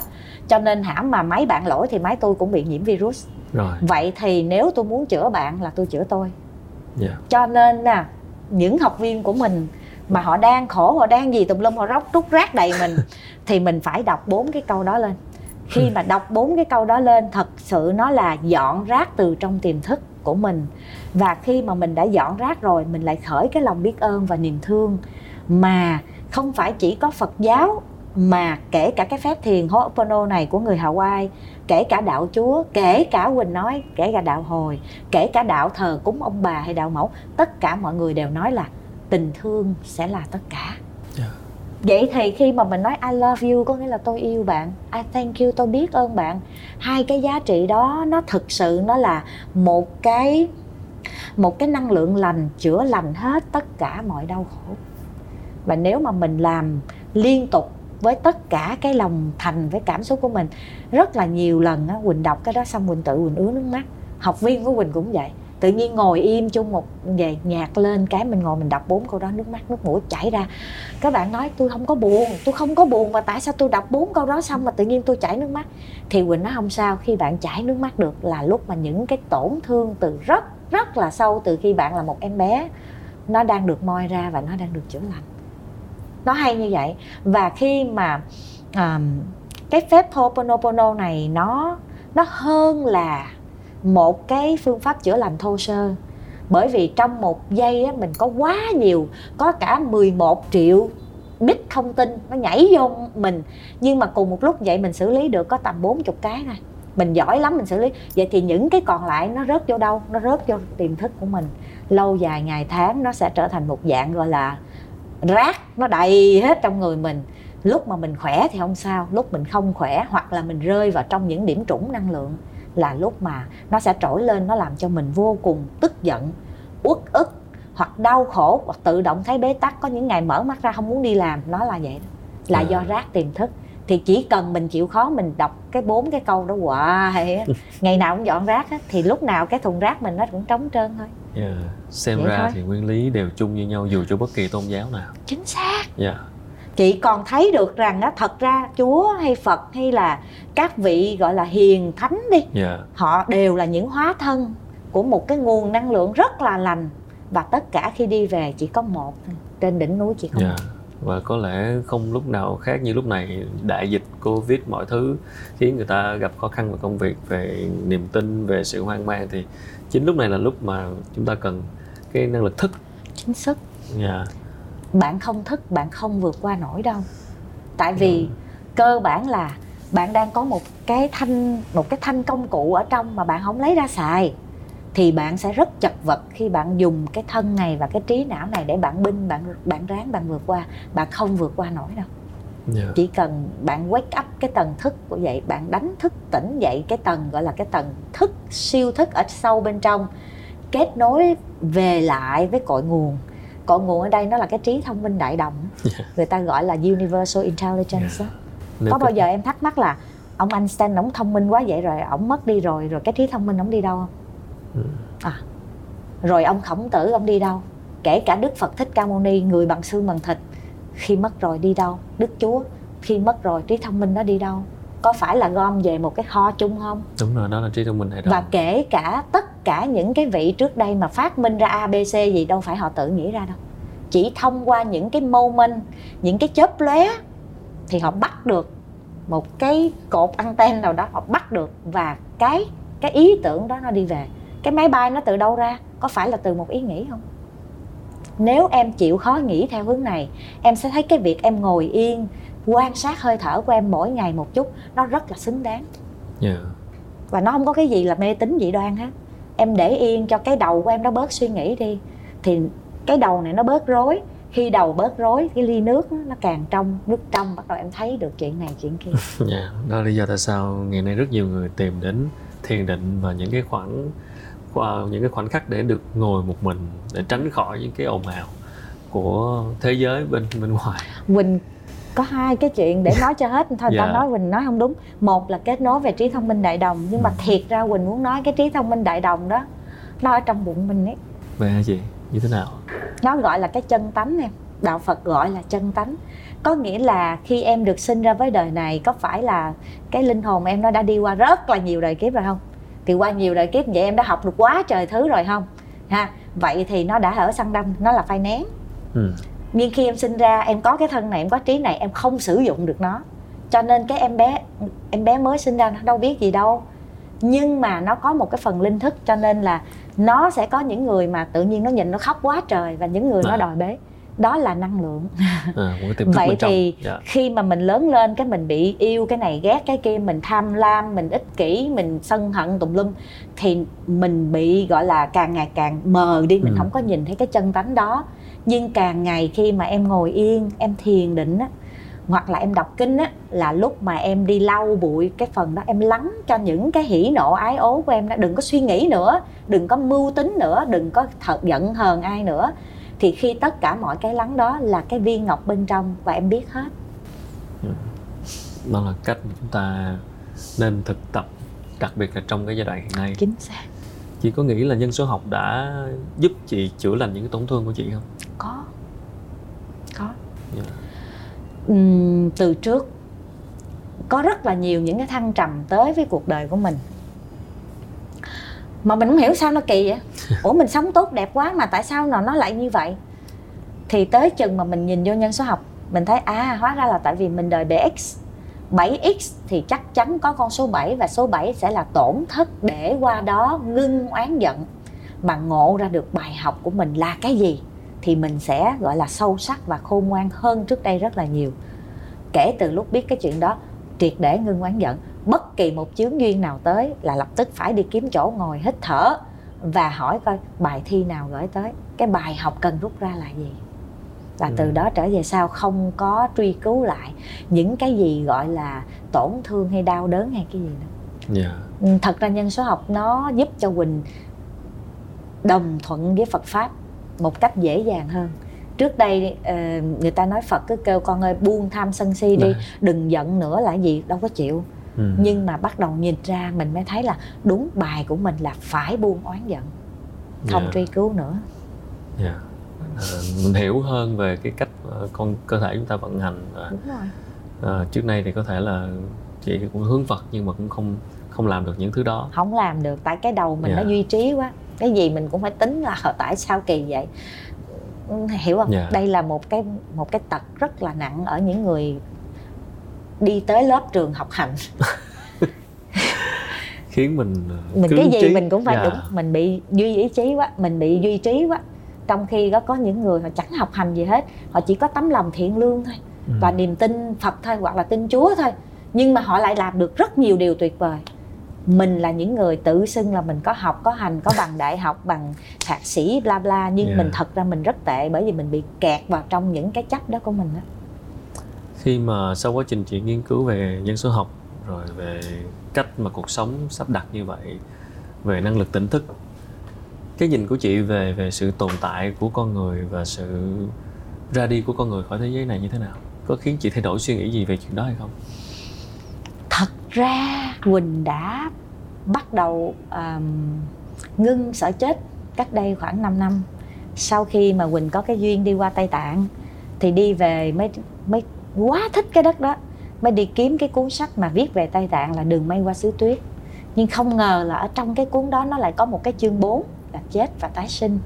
Cho nên hãm mà máy bạn lỗi thì máy tôi cũng bị nhiễm virus. Rồi. Vậy thì nếu tôi muốn chữa bạn là tôi chữa tôi. Dạ. Cho nên nè những học viên của mình mà họ đang khổ họ đang gì tùm lum họ róc trút rác đầy mình thì mình phải đọc bốn cái câu đó lên. Khi mà đọc bốn cái câu đó lên thật sự nó là dọn rác từ trong tiềm thức của mình. Và khi mà mình đã dọn rác rồi, mình lại khởi cái lòng biết ơn và niềm thương. Mà không phải chỉ có Phật giáo, mà kể cả cái phép thiền Ho'oponopono này của người Hawaii kể cả đạo Chúa, kể cả Quỳnh nói, kể cả đạo hồi, kể cả đạo thờ cúng ông bà hay đạo mẫu, tất cả mọi người đều nói là tình thương sẽ là tất cả vậy thì khi mà mình nói I love you, có nghĩa là tôi yêu bạn. I thank you, tôi biết ơn bạn. Hai cái giá trị đó, nó thực sự nó là một cái một cái năng lượng lành, chữa lành hết tất cả mọi đau khổ. Và nếu mà mình làm liên tục với tất cả cái lòng thành, với cảm xúc của mình, rất là nhiều lần á, quỳnh đọc cái đó xong quỳnh tự quỳnh ứa nước mắt. Học viên của quỳnh cũng vậy tự nhiên ngồi im chung một về nhạc lên cái mình ngồi mình đọc bốn câu đó nước mắt nước mũi chảy ra. Các bạn nói tôi không có buồn tôi không có buồn mà tại sao tôi đọc bốn câu đó xong mà tự nhiên tôi chảy nước mắt? Thì quỳnh nói không sao khi bạn chảy nước mắt được là lúc mà những cái tổn thương từ rất rất là sâu từ khi bạn là một em bé nó đang được moi ra và nó đang được chữa lành. Nó hay như vậy. Và khi mà um, cái phép Ho'oponopono này nó nó hơn là một cái phương pháp chữa lành thô sơ. Bởi vì trong một giây á, mình có quá nhiều có cả 11 triệu bit thông tin nó nhảy vô mình. Nhưng mà cùng một lúc vậy mình xử lý được có tầm 40 cái thôi. Mình giỏi lắm mình xử lý. Vậy thì những cái còn lại nó rớt vô đâu? Nó rớt vô tiềm thức của mình. Lâu dài ngày tháng nó sẽ trở thành một dạng gọi là rác. Nó đầy hết trong người mình. Lúc mà mình khỏe thì không sao. Lúc mình không khỏe hoặc là mình rơi vào trong những điểm trũng năng lượng là lúc mà nó sẽ trỗi lên nó làm cho mình vô cùng tức giận uất ức hoặc đau khổ hoặc tự động thấy bế tắc. Có những ngày mở mắt ra không muốn đi làm nó là vậy đó là do rác tiềm thức. Thì chỉ cần mình chịu khó mình đọc cái bốn cái câu đó hoài ngày nào cũng dọn rác á, thì lúc nào cái thùng rác mình nó cũng trống trơn thôi. Yeah. xem Vậy ra thôi. thì nguyên lý đều chung như nhau dù cho bất kỳ tôn giáo nào. Chính xác. Yeah chị còn thấy được rằng á thật ra chúa hay phật hay là các vị gọi là hiền thánh đi yeah. Dạ. họ đều là những hóa thân của một cái nguồn năng lượng rất là lành và tất cả khi đi về chỉ có một trên đỉnh núi chỉ có yeah. Dạ. một và có lẽ không lúc nào khác như lúc này đại dịch covid mọi thứ khiến người ta gặp khó khăn về công việc về niềm tin về sự hoang mang thì chính lúc này là lúc mà chúng ta cần cái năng lực thức chính sức yeah. Dạ bạn không thức bạn không vượt qua nổi đâu tại vì ừ. cơ bản là bạn đang có một cái thanh một cái thanh công cụ ở trong mà bạn không lấy ra xài thì bạn sẽ rất chật vật khi bạn dùng cái thân này và cái trí não này để bạn binh bạn bạn ráng bạn vượt qua bạn không vượt qua nổi đâu yeah. Dạ. chỉ cần bạn wake up cái tầng thức của vậy bạn đánh thức tỉnh dậy cái tầng gọi là cái tầng thức siêu thức ở sâu bên trong kết nối về lại với cội nguồn cội nguồn ở đây nó là cái trí thông minh đại đồng yeah. người ta gọi là universal intelligence yeah. có bao giờ em thắc mắc là ông Einstein ông thông minh quá vậy rồi ông mất đi rồi rồi cái trí thông minh ông đi đâu không ừ. à rồi ông khổng tử ông đi đâu kể cả đức phật thích ca mâu ni người bằng xương bằng thịt khi mất rồi đi đâu đức chúa khi mất rồi trí thông minh nó đi đâu có phải là gom về một cái kho chung không? Đúng rồi đó là trí thông minh hay đó và kể cả tất cả những cái vị trước đây mà phát minh ra abc gì đâu phải họ tự nghĩ ra đâu. Chỉ thông qua những cái moment những cái chớp lóe thì họ bắt được một cái cột anten nào đó họ bắt được và cái cái ý tưởng đó nó đi về. Cái máy bay nó từ đâu ra? Có phải là từ một ý nghĩ không? Nếu em chịu khó nghĩ theo hướng này em sẽ thấy cái việc em ngồi yên quan sát hơi thở của em mỗi ngày một chút nó rất là xứng đáng. Yeah. và nó không có cái gì là mê tín dị đoan hết. Em để yên cho cái đầu của em nó bớt suy nghĩ đi. Thì cái đầu này nó bớt rối khi đầu bớt rối cái ly nước nó càng trong nước trong bắt đầu em thấy được chuyện này chuyện kia. Yeah, dạ, đó là lý do tại sao ngày nay rất nhiều người tìm đến thiền định và những cái khoảng những cái khoảnh khắc để được ngồi một mình để tránh khỏi những cái ồn ào của thế giới bên bên ngoài. Quỳnh có hai cái chuyện để nói cho hết. Thôi yeah. tao dạ. nói quỳnh nói không đúng. Một là kết nối về trí thông minh đại đồng nhưng mà ừ. thiệt ra quỳnh muốn nói cái trí thông minh đại đồng đó nó ở trong bụng mình ấy. Về gì như thế nào? Nó gọi là cái chân tánh em. Đạo phật gọi là chân tánh. Có nghĩa là khi em được sinh ra với đời này có phải là cái linh hồn em nó đã đi qua rất là nhiều đời kiếp rồi không? Thì qua nhiều đời kiếp vậy em đã học được quá trời thứ rồi không? Ha vậy thì nó đã ở săn đâm nó là phai nén. Ừ nhưng khi em sinh ra em có cái thân này em có trí này em không sử dụng được nó cho nên cái em bé em bé mới sinh ra nó đâu biết gì đâu nhưng mà nó có một cái phần linh thức cho nên là nó sẽ có những người mà tự nhiên nó nhìn nó khóc quá trời và những người à. nó đòi bế đó là năng lượng à, vậy thì yeah. Dạ. khi mà mình lớn lên cái mình bị yêu cái này ghét cái kia mình tham lam mình ích kỷ mình sân hận tùm lum thì mình bị gọi là càng ngày càng mờ đi mình ừ. không có nhìn thấy cái chân tánh đó nhưng càng ngày khi mà em ngồi yên em thiền định á hoặc là em đọc kinh á là lúc mà em đi lau bụi cái phần đó em lắng cho những cái hỉ nộ ái ố của em đó. Đừng có suy nghĩ nữa đừng có mưu tính nữa đừng có thật giận hờn ai nữa. Thì khi tất cả mọi cái lắng đó là cái viên ngọc bên trong và em biết hết. Ừ. đó là cách mà chúng ta nên thực tập đặc biệt là trong cái giai đoạn hiện nay. Chính xác. Chị có nghĩ là nhân số học đã giúp chị chữa lành những cái tổn thương của chị không có. Có. Yeah. Uhm, từ trước có rất là nhiều những cái thăng trầm tới với cuộc đời của mình. Mà mình không hiểu sao nó kỳ vậy? Ủa mình sống tốt đẹp quá mà tại sao nó nó lại như vậy? Thì tới chừng mà mình nhìn vô nhân số học mình thấy à hóa ra là tại vì mình đời bx 7x thì chắc chắn có con số 7 và số 7 sẽ là tổn thất để qua đó ngưng oán giận mà ngộ ra được bài học của mình là cái gì thì mình sẽ gọi là sâu sắc và khôn ngoan hơn trước đây rất là nhiều kể từ lúc biết cái chuyện đó triệt để ngưng oán giận bất kỳ một chướng duyên nào tới là lập tức phải đi kiếm chỗ ngồi hít thở và hỏi coi bài thi nào gửi tới cái bài học cần rút ra là gì và từ ừ. đó trở về sau không có truy cứu lại những cái gì gọi là tổn thương hay đau đớn hay cái gì nữa yeah. Dạ. Ừ, thật ra nhân số học nó giúp cho quỳnh đồng thuận với phật pháp một cách dễ dàng hơn trước đây ờ, người ta nói phật cứ kêu con ơi buông tham sân si đi đừng giận nữa là gì đâu có chịu ừ. nhưng mà bắt đầu nhìn ra mình mới thấy là đúng bài của mình là phải buông oán giận không yeah. Dạ. truy cứu nữa yeah dạ uh, mình hiểu hơn về cái cách uh, con cơ thể chúng ta vận hành và Đúng rồi. Uh, trước nay thì có thể là chị cũng hướng Phật nhưng mà cũng không không làm được những thứ đó không làm được tại cái đầu mình yeah. nó dạ. duy trí quá cái gì mình cũng phải tính là tại sao kỳ vậy hiểu không yeah. Dạ. đây là một cái một cái tật rất là nặng ở những người đi tới lớp trường học hành khiến mình mình cái gì trí. mình cũng phải yeah. Dạ. đúng mình bị duy ý chí quá mình bị duy trí quá trong khi đó có những người họ chẳng học hành gì hết họ chỉ có tấm lòng thiện lương thôi ừ. và niềm tin phật thôi hoặc là tin chúa thôi nhưng mà họ lại làm được rất nhiều điều tuyệt vời mình là những người tự xưng là mình có học có hành có bằng đại học bằng thạc sĩ bla bla. Nhưng yeah. mình thật ra mình rất tệ bởi vì mình bị kẹt vào trong những cái chấp đó của mình đó khi mà sau quá trình chị nghiên cứu về nhân số học rồi về cách mà cuộc sống sắp đặt như vậy về năng lực tỉnh thức cái nhìn của chị về về sự tồn tại của con người và sự ra đi của con người khỏi thế giới này như thế nào? Có khiến chị thay đổi suy nghĩ gì về chuyện đó hay không ra quỳnh đã bắt đầu um, ngưng sợ chết cách đây khoảng 5 năm. Sau khi mà quỳnh có cái duyên đi qua tây tạng thì đi về mới mới quá thích cái đất đó. Mới đi kiếm cái cuốn sách mà viết về tây tạng là đường mây qua xứ tuyết. Nhưng không ngờ là ở trong cái cuốn đó nó lại có một cái chương 4 là chết và tái sinh.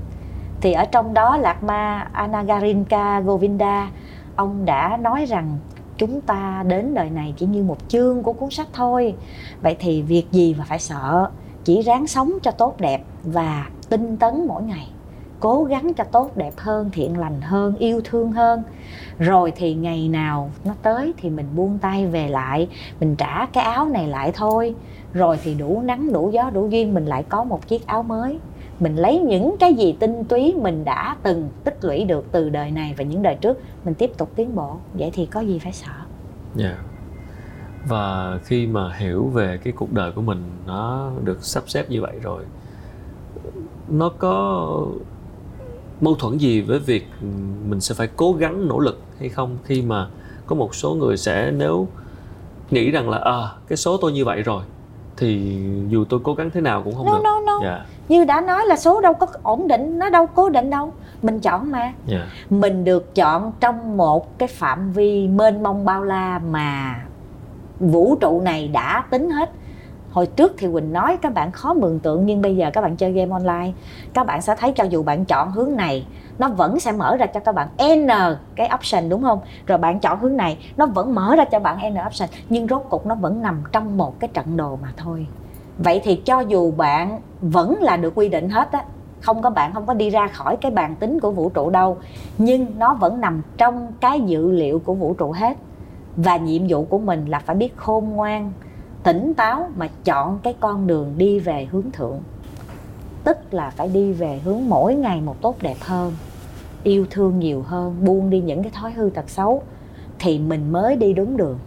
Thì ở trong đó lạc ma anagarinka govinda ông đã nói rằng chúng ta đến đời này chỉ như một chương của cuốn sách thôi. Vậy thì việc gì mà phải sợ? Chỉ ráng sống cho tốt đẹp và tinh tấn mỗi ngày. Cố gắng cho tốt đẹp hơn, thiện lành hơn, yêu thương hơn. Rồi thì ngày nào nó tới thì mình buông tay về lại, mình trả cái áo này lại thôi. Rồi thì đủ nắng, đủ gió, đủ duyên, mình lại có một chiếc áo mới mình lấy những cái gì tinh túy mình đã từng tích lũy được từ đời này và những đời trước mình tiếp tục tiến bộ vậy thì có gì phải sợ yeah. Dạ. và khi mà hiểu về cái cuộc đời của mình nó được sắp xếp như vậy rồi nó có mâu thuẫn gì với việc mình sẽ phải cố gắng nỗ lực hay không khi mà có một số người sẽ nếu nghĩ rằng là à cái số tôi như vậy rồi thì dù tôi cố gắng thế nào cũng không no, được no, no. Yeah. Như đã nói là số đâu có ổn định nó đâu cố định đâu. Mình chọn mà. Yeah. mình được chọn trong một cái phạm vi mênh mông bao la mà vũ trụ này đã tính hết. Hồi trước thì quỳnh nói các bạn khó mường tượng nhưng bây giờ các bạn chơi game online các bạn sẽ thấy cho dù bạn chọn hướng này nó vẫn sẽ mở ra cho các bạn n cái option đúng không? Rồi bạn chọn hướng này nó vẫn mở ra cho bạn n option nhưng rốt cục nó vẫn nằm trong một cái trận đồ mà thôi vậy thì cho dù bạn vẫn là được quy định hết á, không có bạn không có đi ra khỏi cái bàn tính của vũ trụ đâu, nhưng nó vẫn nằm trong cái dữ liệu của vũ trụ hết. Và nhiệm vụ của mình là phải biết khôn ngoan, tỉnh táo mà chọn cái con đường đi về hướng thượng. Tức là phải đi về hướng mỗi ngày một tốt đẹp hơn, yêu thương nhiều hơn, buông đi những cái thói hư tật xấu, thì mình mới đi đúng đường.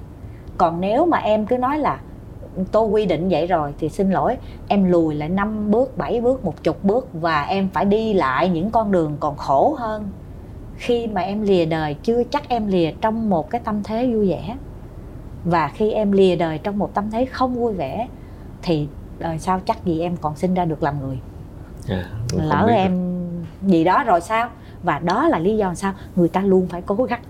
Còn nếu mà em cứ nói là tôi quy định vậy rồi thì xin lỗi em lùi lại 5 bước 7 bước một chục bước và em phải đi lại những con đường còn khổ hơn. Khi mà em lìa đời chưa chắc em lìa trong một cái tâm thế vui vẻ. Và khi em lìa đời trong một tâm thế không vui vẻ thì đời sau chắc gì em còn sinh ra được làm người. Yeah, dạ, lỡ em gì đó rồi sao? Và đó là lý do sao người ta luôn phải cố gắng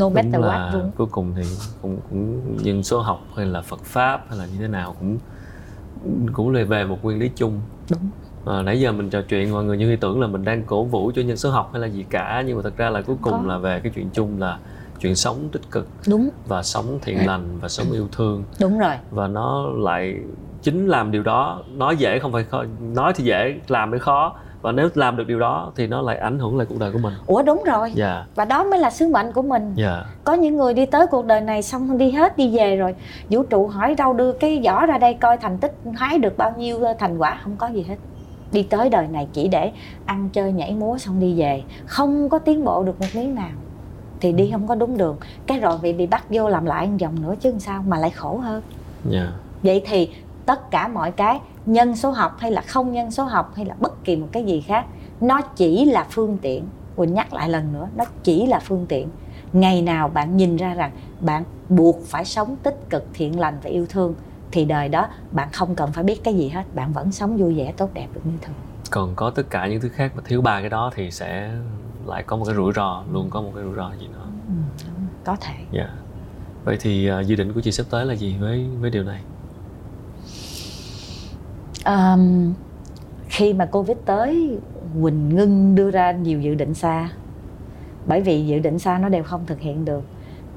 no matter Đúng what luôn cuối cùng thì cũng cũng nhân số học hay là Phật pháp hay là như thế nào cũng cũng lại về một nguyên lý chung. Đúng. À, nãy giờ mình trò chuyện mọi người như tưởng là mình đang cổ vũ cho nhân số học hay là gì cả nhưng mà thật ra là cuối cùng Có. là về cái chuyện chung là chuyện sống tích cực đúng. và sống thiện lành và sống yêu thương. Đúng rồi. Và nó lại chính làm điều đó nói dễ không phải khó nói thì dễ làm mới khó và nếu làm được điều đó thì nó lại ảnh hưởng lại cuộc đời của mình ủa đúng rồi yeah. Dạ. và đó mới là sứ mệnh của mình yeah. Dạ. có những người đi tới cuộc đời này xong đi hết đi về rồi vũ trụ hỏi đâu đưa cái giỏ ra đây coi thành tích hái được bao nhiêu thành quả không có gì hết đi tới đời này chỉ để ăn chơi nhảy múa xong đi về không có tiến bộ được một miếng nào thì đi không có đúng đường cái rồi bị bị bắt vô làm lại một vòng nữa chứ sao mà lại khổ hơn yeah. Dạ. vậy thì tất cả mọi cái nhân số học hay là không nhân số học hay là bất kỳ một cái gì khác nó chỉ là phương tiện. Quỳnh nhắc lại lần nữa nó chỉ là phương tiện. Ngày nào bạn nhìn ra rằng bạn buộc phải sống tích cực thiện lành và yêu thương thì đời đó bạn không cần phải biết cái gì hết bạn vẫn sống vui vẻ tốt đẹp được như thường. Còn có tất cả những thứ khác mà thiếu ba cái đó thì sẽ lại có một cái rủi ro luôn có một cái rủi ro gì nữa ừ, có thể. Dạ. Yeah. vậy thì uh, dự định của chị sắp tới là gì với với điều này um, khi mà covid tới quỳnh ngưng đưa ra nhiều dự định xa. Bởi vì dự định xa nó đều không thực hiện được.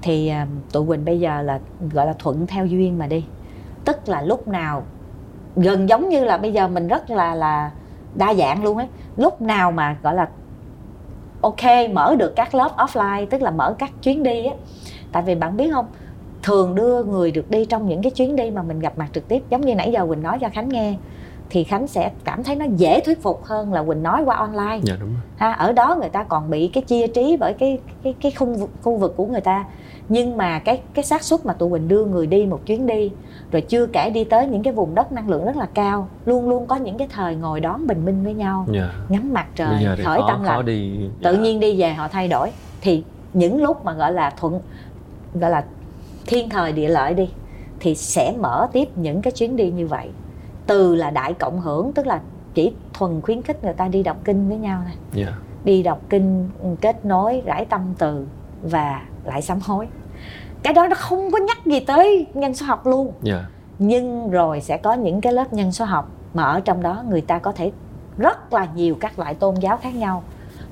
Thì um, tụi quỳnh bây giờ là gọi là thuận theo duyên mà đi. Tức là lúc nào gần giống như là bây giờ mình rất là là đa dạng luôn ấy. Lúc nào mà gọi là ok mở được các lớp offline tức là mở các chuyến đi á. Tại vì bạn biết không thường đưa người được đi trong những cái chuyến đi mà mình gặp mặt trực tiếp giống như nãy giờ quỳnh nói cho khánh nghe thì khánh sẽ cảm thấy nó dễ thuyết phục hơn là quỳnh nói qua online dạ, đúng rồi. ha ở đó người ta còn bị cái chia trí bởi cái cái cái khung khu vực của người ta nhưng mà cái cái xác suất mà tụi mình đưa người đi một chuyến đi rồi chưa kể đi tới những cái vùng đất năng lượng rất là cao luôn luôn có những cái thời ngồi đón bình minh với nhau yeah. Dạ. ngắm mặt trời khởi khó, tâm lành đi yeah. tự dạ. nhiên đi về họ thay đổi thì những lúc mà gọi là thuận gọi là thiên thời địa lợi đi thì sẽ mở tiếp những cái chuyến đi như vậy từ là đại cộng hưởng tức là chỉ thuần khuyến khích người ta đi đọc kinh với nhau này yeah. đi đọc kinh kết nối rải tâm từ và lại sám hối. Cái đó nó không có nhắc gì tới nhân số học luôn. Yeah. nhưng rồi sẽ có những cái lớp nhân số học mà ở trong đó người ta có thể rất là nhiều các loại tôn giáo khác nhau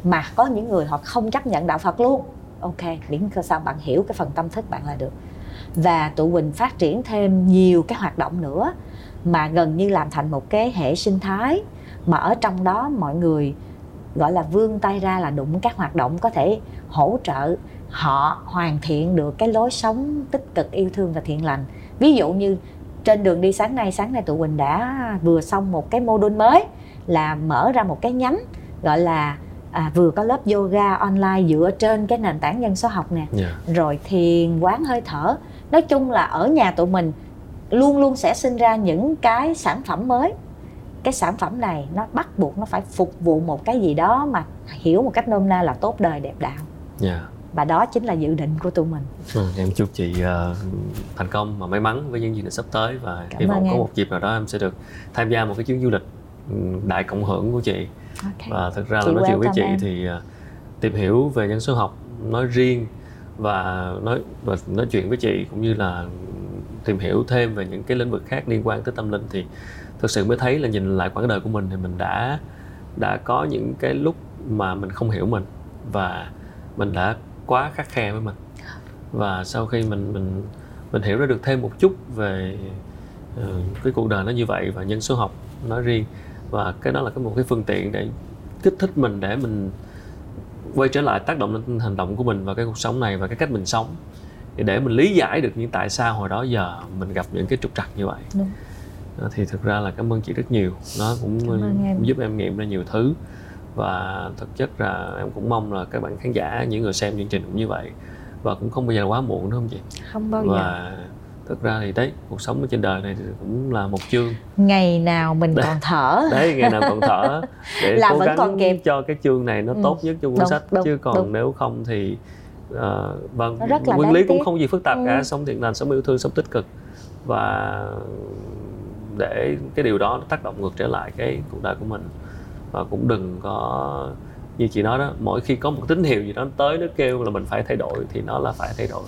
mà có những người họ không chấp nhận đạo phật luôn. Ok miễn sao bạn hiểu cái phần tâm thức bạn là được. Và tụi quỳnh phát triển thêm nhiều cái hoạt động nữa mà gần như làm thành một cái hệ sinh thái mà ở trong đó mọi người gọi là vươn tay ra là đụng các hoạt động có thể hỗ trợ họ hoàn thiện được cái lối sống tích cực yêu thương và thiện lành ví dụ như trên đường đi sáng nay sáng nay tụi quỳnh đã vừa xong một cái mô đun mới là mở ra một cái nhánh gọi là à, vừa có lớp yoga online dựa trên cái nền tảng nhân số học nè yeah. Dạ. rồi thiền quán hơi thở nói chung là ở nhà tụi mình luôn luôn sẽ sinh ra những cái sản phẩm mới cái sản phẩm này nó bắt buộc nó phải phục vụ một cái gì đó mà hiểu một cách nôm na là tốt đời đẹp đạo yeah. Dạ. và đó chính là dự định của tụi mình ừ, em chúc chị uh, thành công và may mắn với những gì sắp tới và Cảm hy vọng có một dịp nào đó em sẽ được tham gia một cái chuyến du lịch ừ, đại cộng hưởng của chị okay. và thực ra là chị nói chuyện với chị em. thì uh, tìm hiểu về nhân số học nói riêng và nói và nói chuyện với chị cũng như là tìm hiểu thêm về những cái lĩnh vực khác liên quan tới tâm linh thì thực sự mới thấy là nhìn lại quãng đời của mình thì mình đã đã có những cái lúc mà mình không hiểu mình và mình đã quá khắc khe với mình. Và sau khi mình mình mình hiểu ra được thêm một chút về uh, cái cuộc đời nó như vậy và nhân số học nói riêng và cái đó là cái một cái phương tiện để kích thích mình để mình quay trở lại tác động lên hành động của mình và cái cuộc sống này và cái cách mình sống để mình lý giải được những tại sao hồi đó giờ mình gặp những cái trục trặc như vậy. Đúng. thì thực ra là cảm ơn chị rất nhiều. Nó cũng, cũng giúp em nghiệm ra nhiều thứ. Và thực chất là em cũng mong là các bạn khán giả những người xem chương trình cũng như vậy. Và cũng không bao giờ quá muộn đúng không chị? Không bao giờ. và thực ra thì đấy cuộc sống ở trên đời này thì cũng là một chương. Ngày nào mình đấy, còn thở. Đấy ngày nào còn thở. Để là cố vẫn gắng còn kịp. cho cái chương này nó ừ. tốt nhất trong cuốn đúng, sách. đúng, chứ còn đúng. nếu không thì uh, vâng Nó rất là nguyên lý cũng tiếc. không gì phức tạp Ừ. cả sống thiện lành sống yêu thương sống tích cực và để cái điều đó nó tác động ngược trở lại cái cuộc đời của mình và cũng đừng có như chị nói đó mỗi khi có một tín hiệu gì đó tới nó kêu là mình phải thay đổi thì nó là phải thay đổi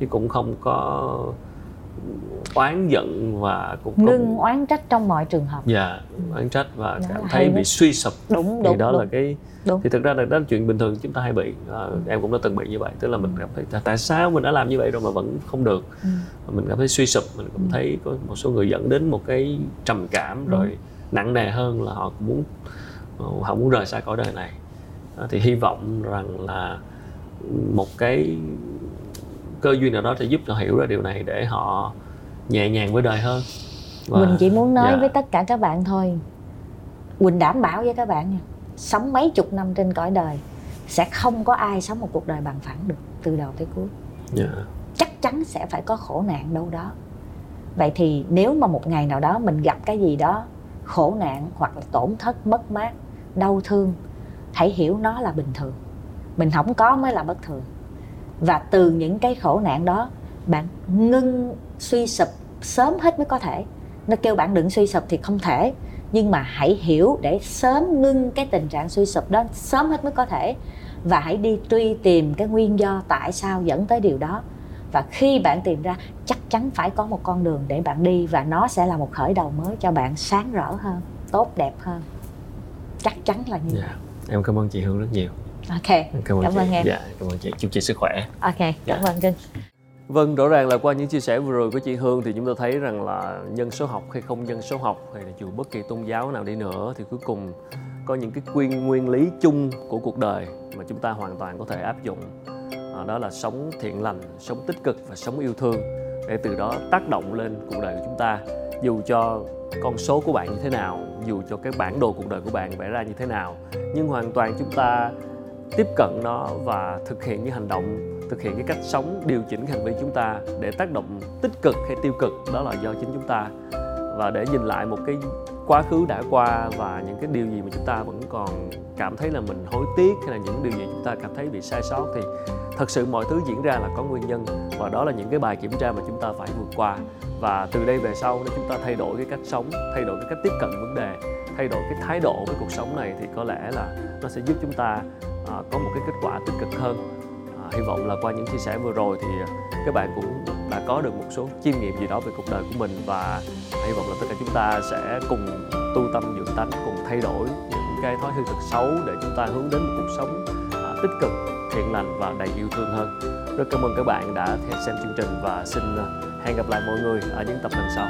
chứ cũng không có oán giận và cũng ngưng oán trách trong mọi trường hợp dạ oán trách và Đó cảm là thấy bị đấy. suy sụp đúng thì đúng đó đúng, là cái đúng. thì thực ra là đó là chuyện bình thường chúng ta hay bị à, em cũng đã từng bị như vậy tức là mình cảm thấy "Tại- sao mình đã làm như vậy rồi mà vẫn không được Ừ. mình cảm thấy suy sụp mình cảm Ừ. thấy có một số người dẫn đến một cái trầm cảm Đúng. rồi nặng nề hơn là họ cũng muốn họ muốn rời xa cõi đời này Đó, thì hy vọng rằng là một cái cơ duyên nào đó sẽ giúp họ hiểu ra điều này để họ nhẹ nhàng với đời hơn. Và- mình chỉ muốn nói dạ. với tất cả các bạn thôi. Quỳnh đảm bảo với các bạn nha sống mấy chục năm trên cõi đời sẽ không có ai sống một cuộc đời bằng phẳng được từ đầu tới cuối. Dạ. chắc chắn sẽ phải có khổ nạn đâu đó. Vậy thì nếu mà một ngày nào đó mình gặp cái gì đó khổ nạn hoặc là tổn thất mất mát đau thương hãy hiểu nó là bình thường. Mình không có mới là bất thường và từ những cái khổ nạn đó bạn ngưng suy sụp sớm hết mới có thể. Nó kêu bạn đừng suy sụp thì không thể. Nhưng mà hãy hiểu để sớm ngưng cái tình trạng suy sụp đó sớm hết mới có thể. Và hãy đi truy tìm cái nguyên do tại sao dẫn tới điều đó. Và khi bạn tìm ra chắc chắn phải có một con đường để bạn đi và nó sẽ là một khởi đầu mới cho bạn sáng rỡ hơn tốt đẹp hơn. Chắc chắn là như vậy. Dạ em cảm ơn chị Hương rất nhiều ok cảm ơn Cảm ơn em. dạ cảm ơn chị chúc chị sức khỏe ok cảm Dạ. ơn cưng Vâng, rõ ràng là qua những chia sẻ vừa rồi của chị Hương thì chúng ta thấy rằng là nhân số học hay không nhân số học hay là dù bất kỳ tôn giáo nào đi nữa thì cuối cùng có những cái quyên nguyên lý chung của cuộc đời mà chúng ta hoàn toàn có thể áp dụng. À, đó là sống thiện lành, sống tích cực và sống yêu thương để từ đó tác động lên cuộc đời của chúng ta. Dù cho con số của bạn như thế nào, dù cho cái bản đồ cuộc đời của bạn vẽ ra như thế nào, nhưng hoàn toàn chúng ta tiếp cận nó và thực hiện những hành động, thực hiện cái cách sống, điều chỉnh hành vi chúng ta để tác động tích cực hay tiêu cực, đó là do chính chúng ta. Và để nhìn lại một cái quá khứ đã qua và những cái điều gì mà chúng ta vẫn còn cảm thấy là mình hối tiếc hay là những điều gì chúng ta cảm thấy bị sai sót thì thật sự mọi thứ diễn ra là có nguyên nhân và đó là những cái bài kiểm tra mà chúng ta phải vượt qua. Và từ đây về sau, nếu chúng ta thay đổi cái cách sống, thay đổi cái cách tiếp cận vấn đề, thay đổi cái thái độ với cuộc sống này thì có lẽ là nó sẽ giúp chúng ta à, có một cái kết quả tích cực hơn. À, hy vọng là qua những chia sẻ vừa rồi thì các bạn cũng đã có được một số chiêm nghiệm gì đó về cuộc đời của mình và hy vọng là tất cả chúng ta sẽ cùng tu tâm dưỡng tánh cùng thay đổi những cái thói hư tật xấu để chúng ta hướng đến một cuộc sống à, tích cực thiện lành và đầy yêu thương hơn. Rất cảm ơn các bạn đã theo xem chương trình và xin hẹn gặp lại mọi người ở những tập lần sau.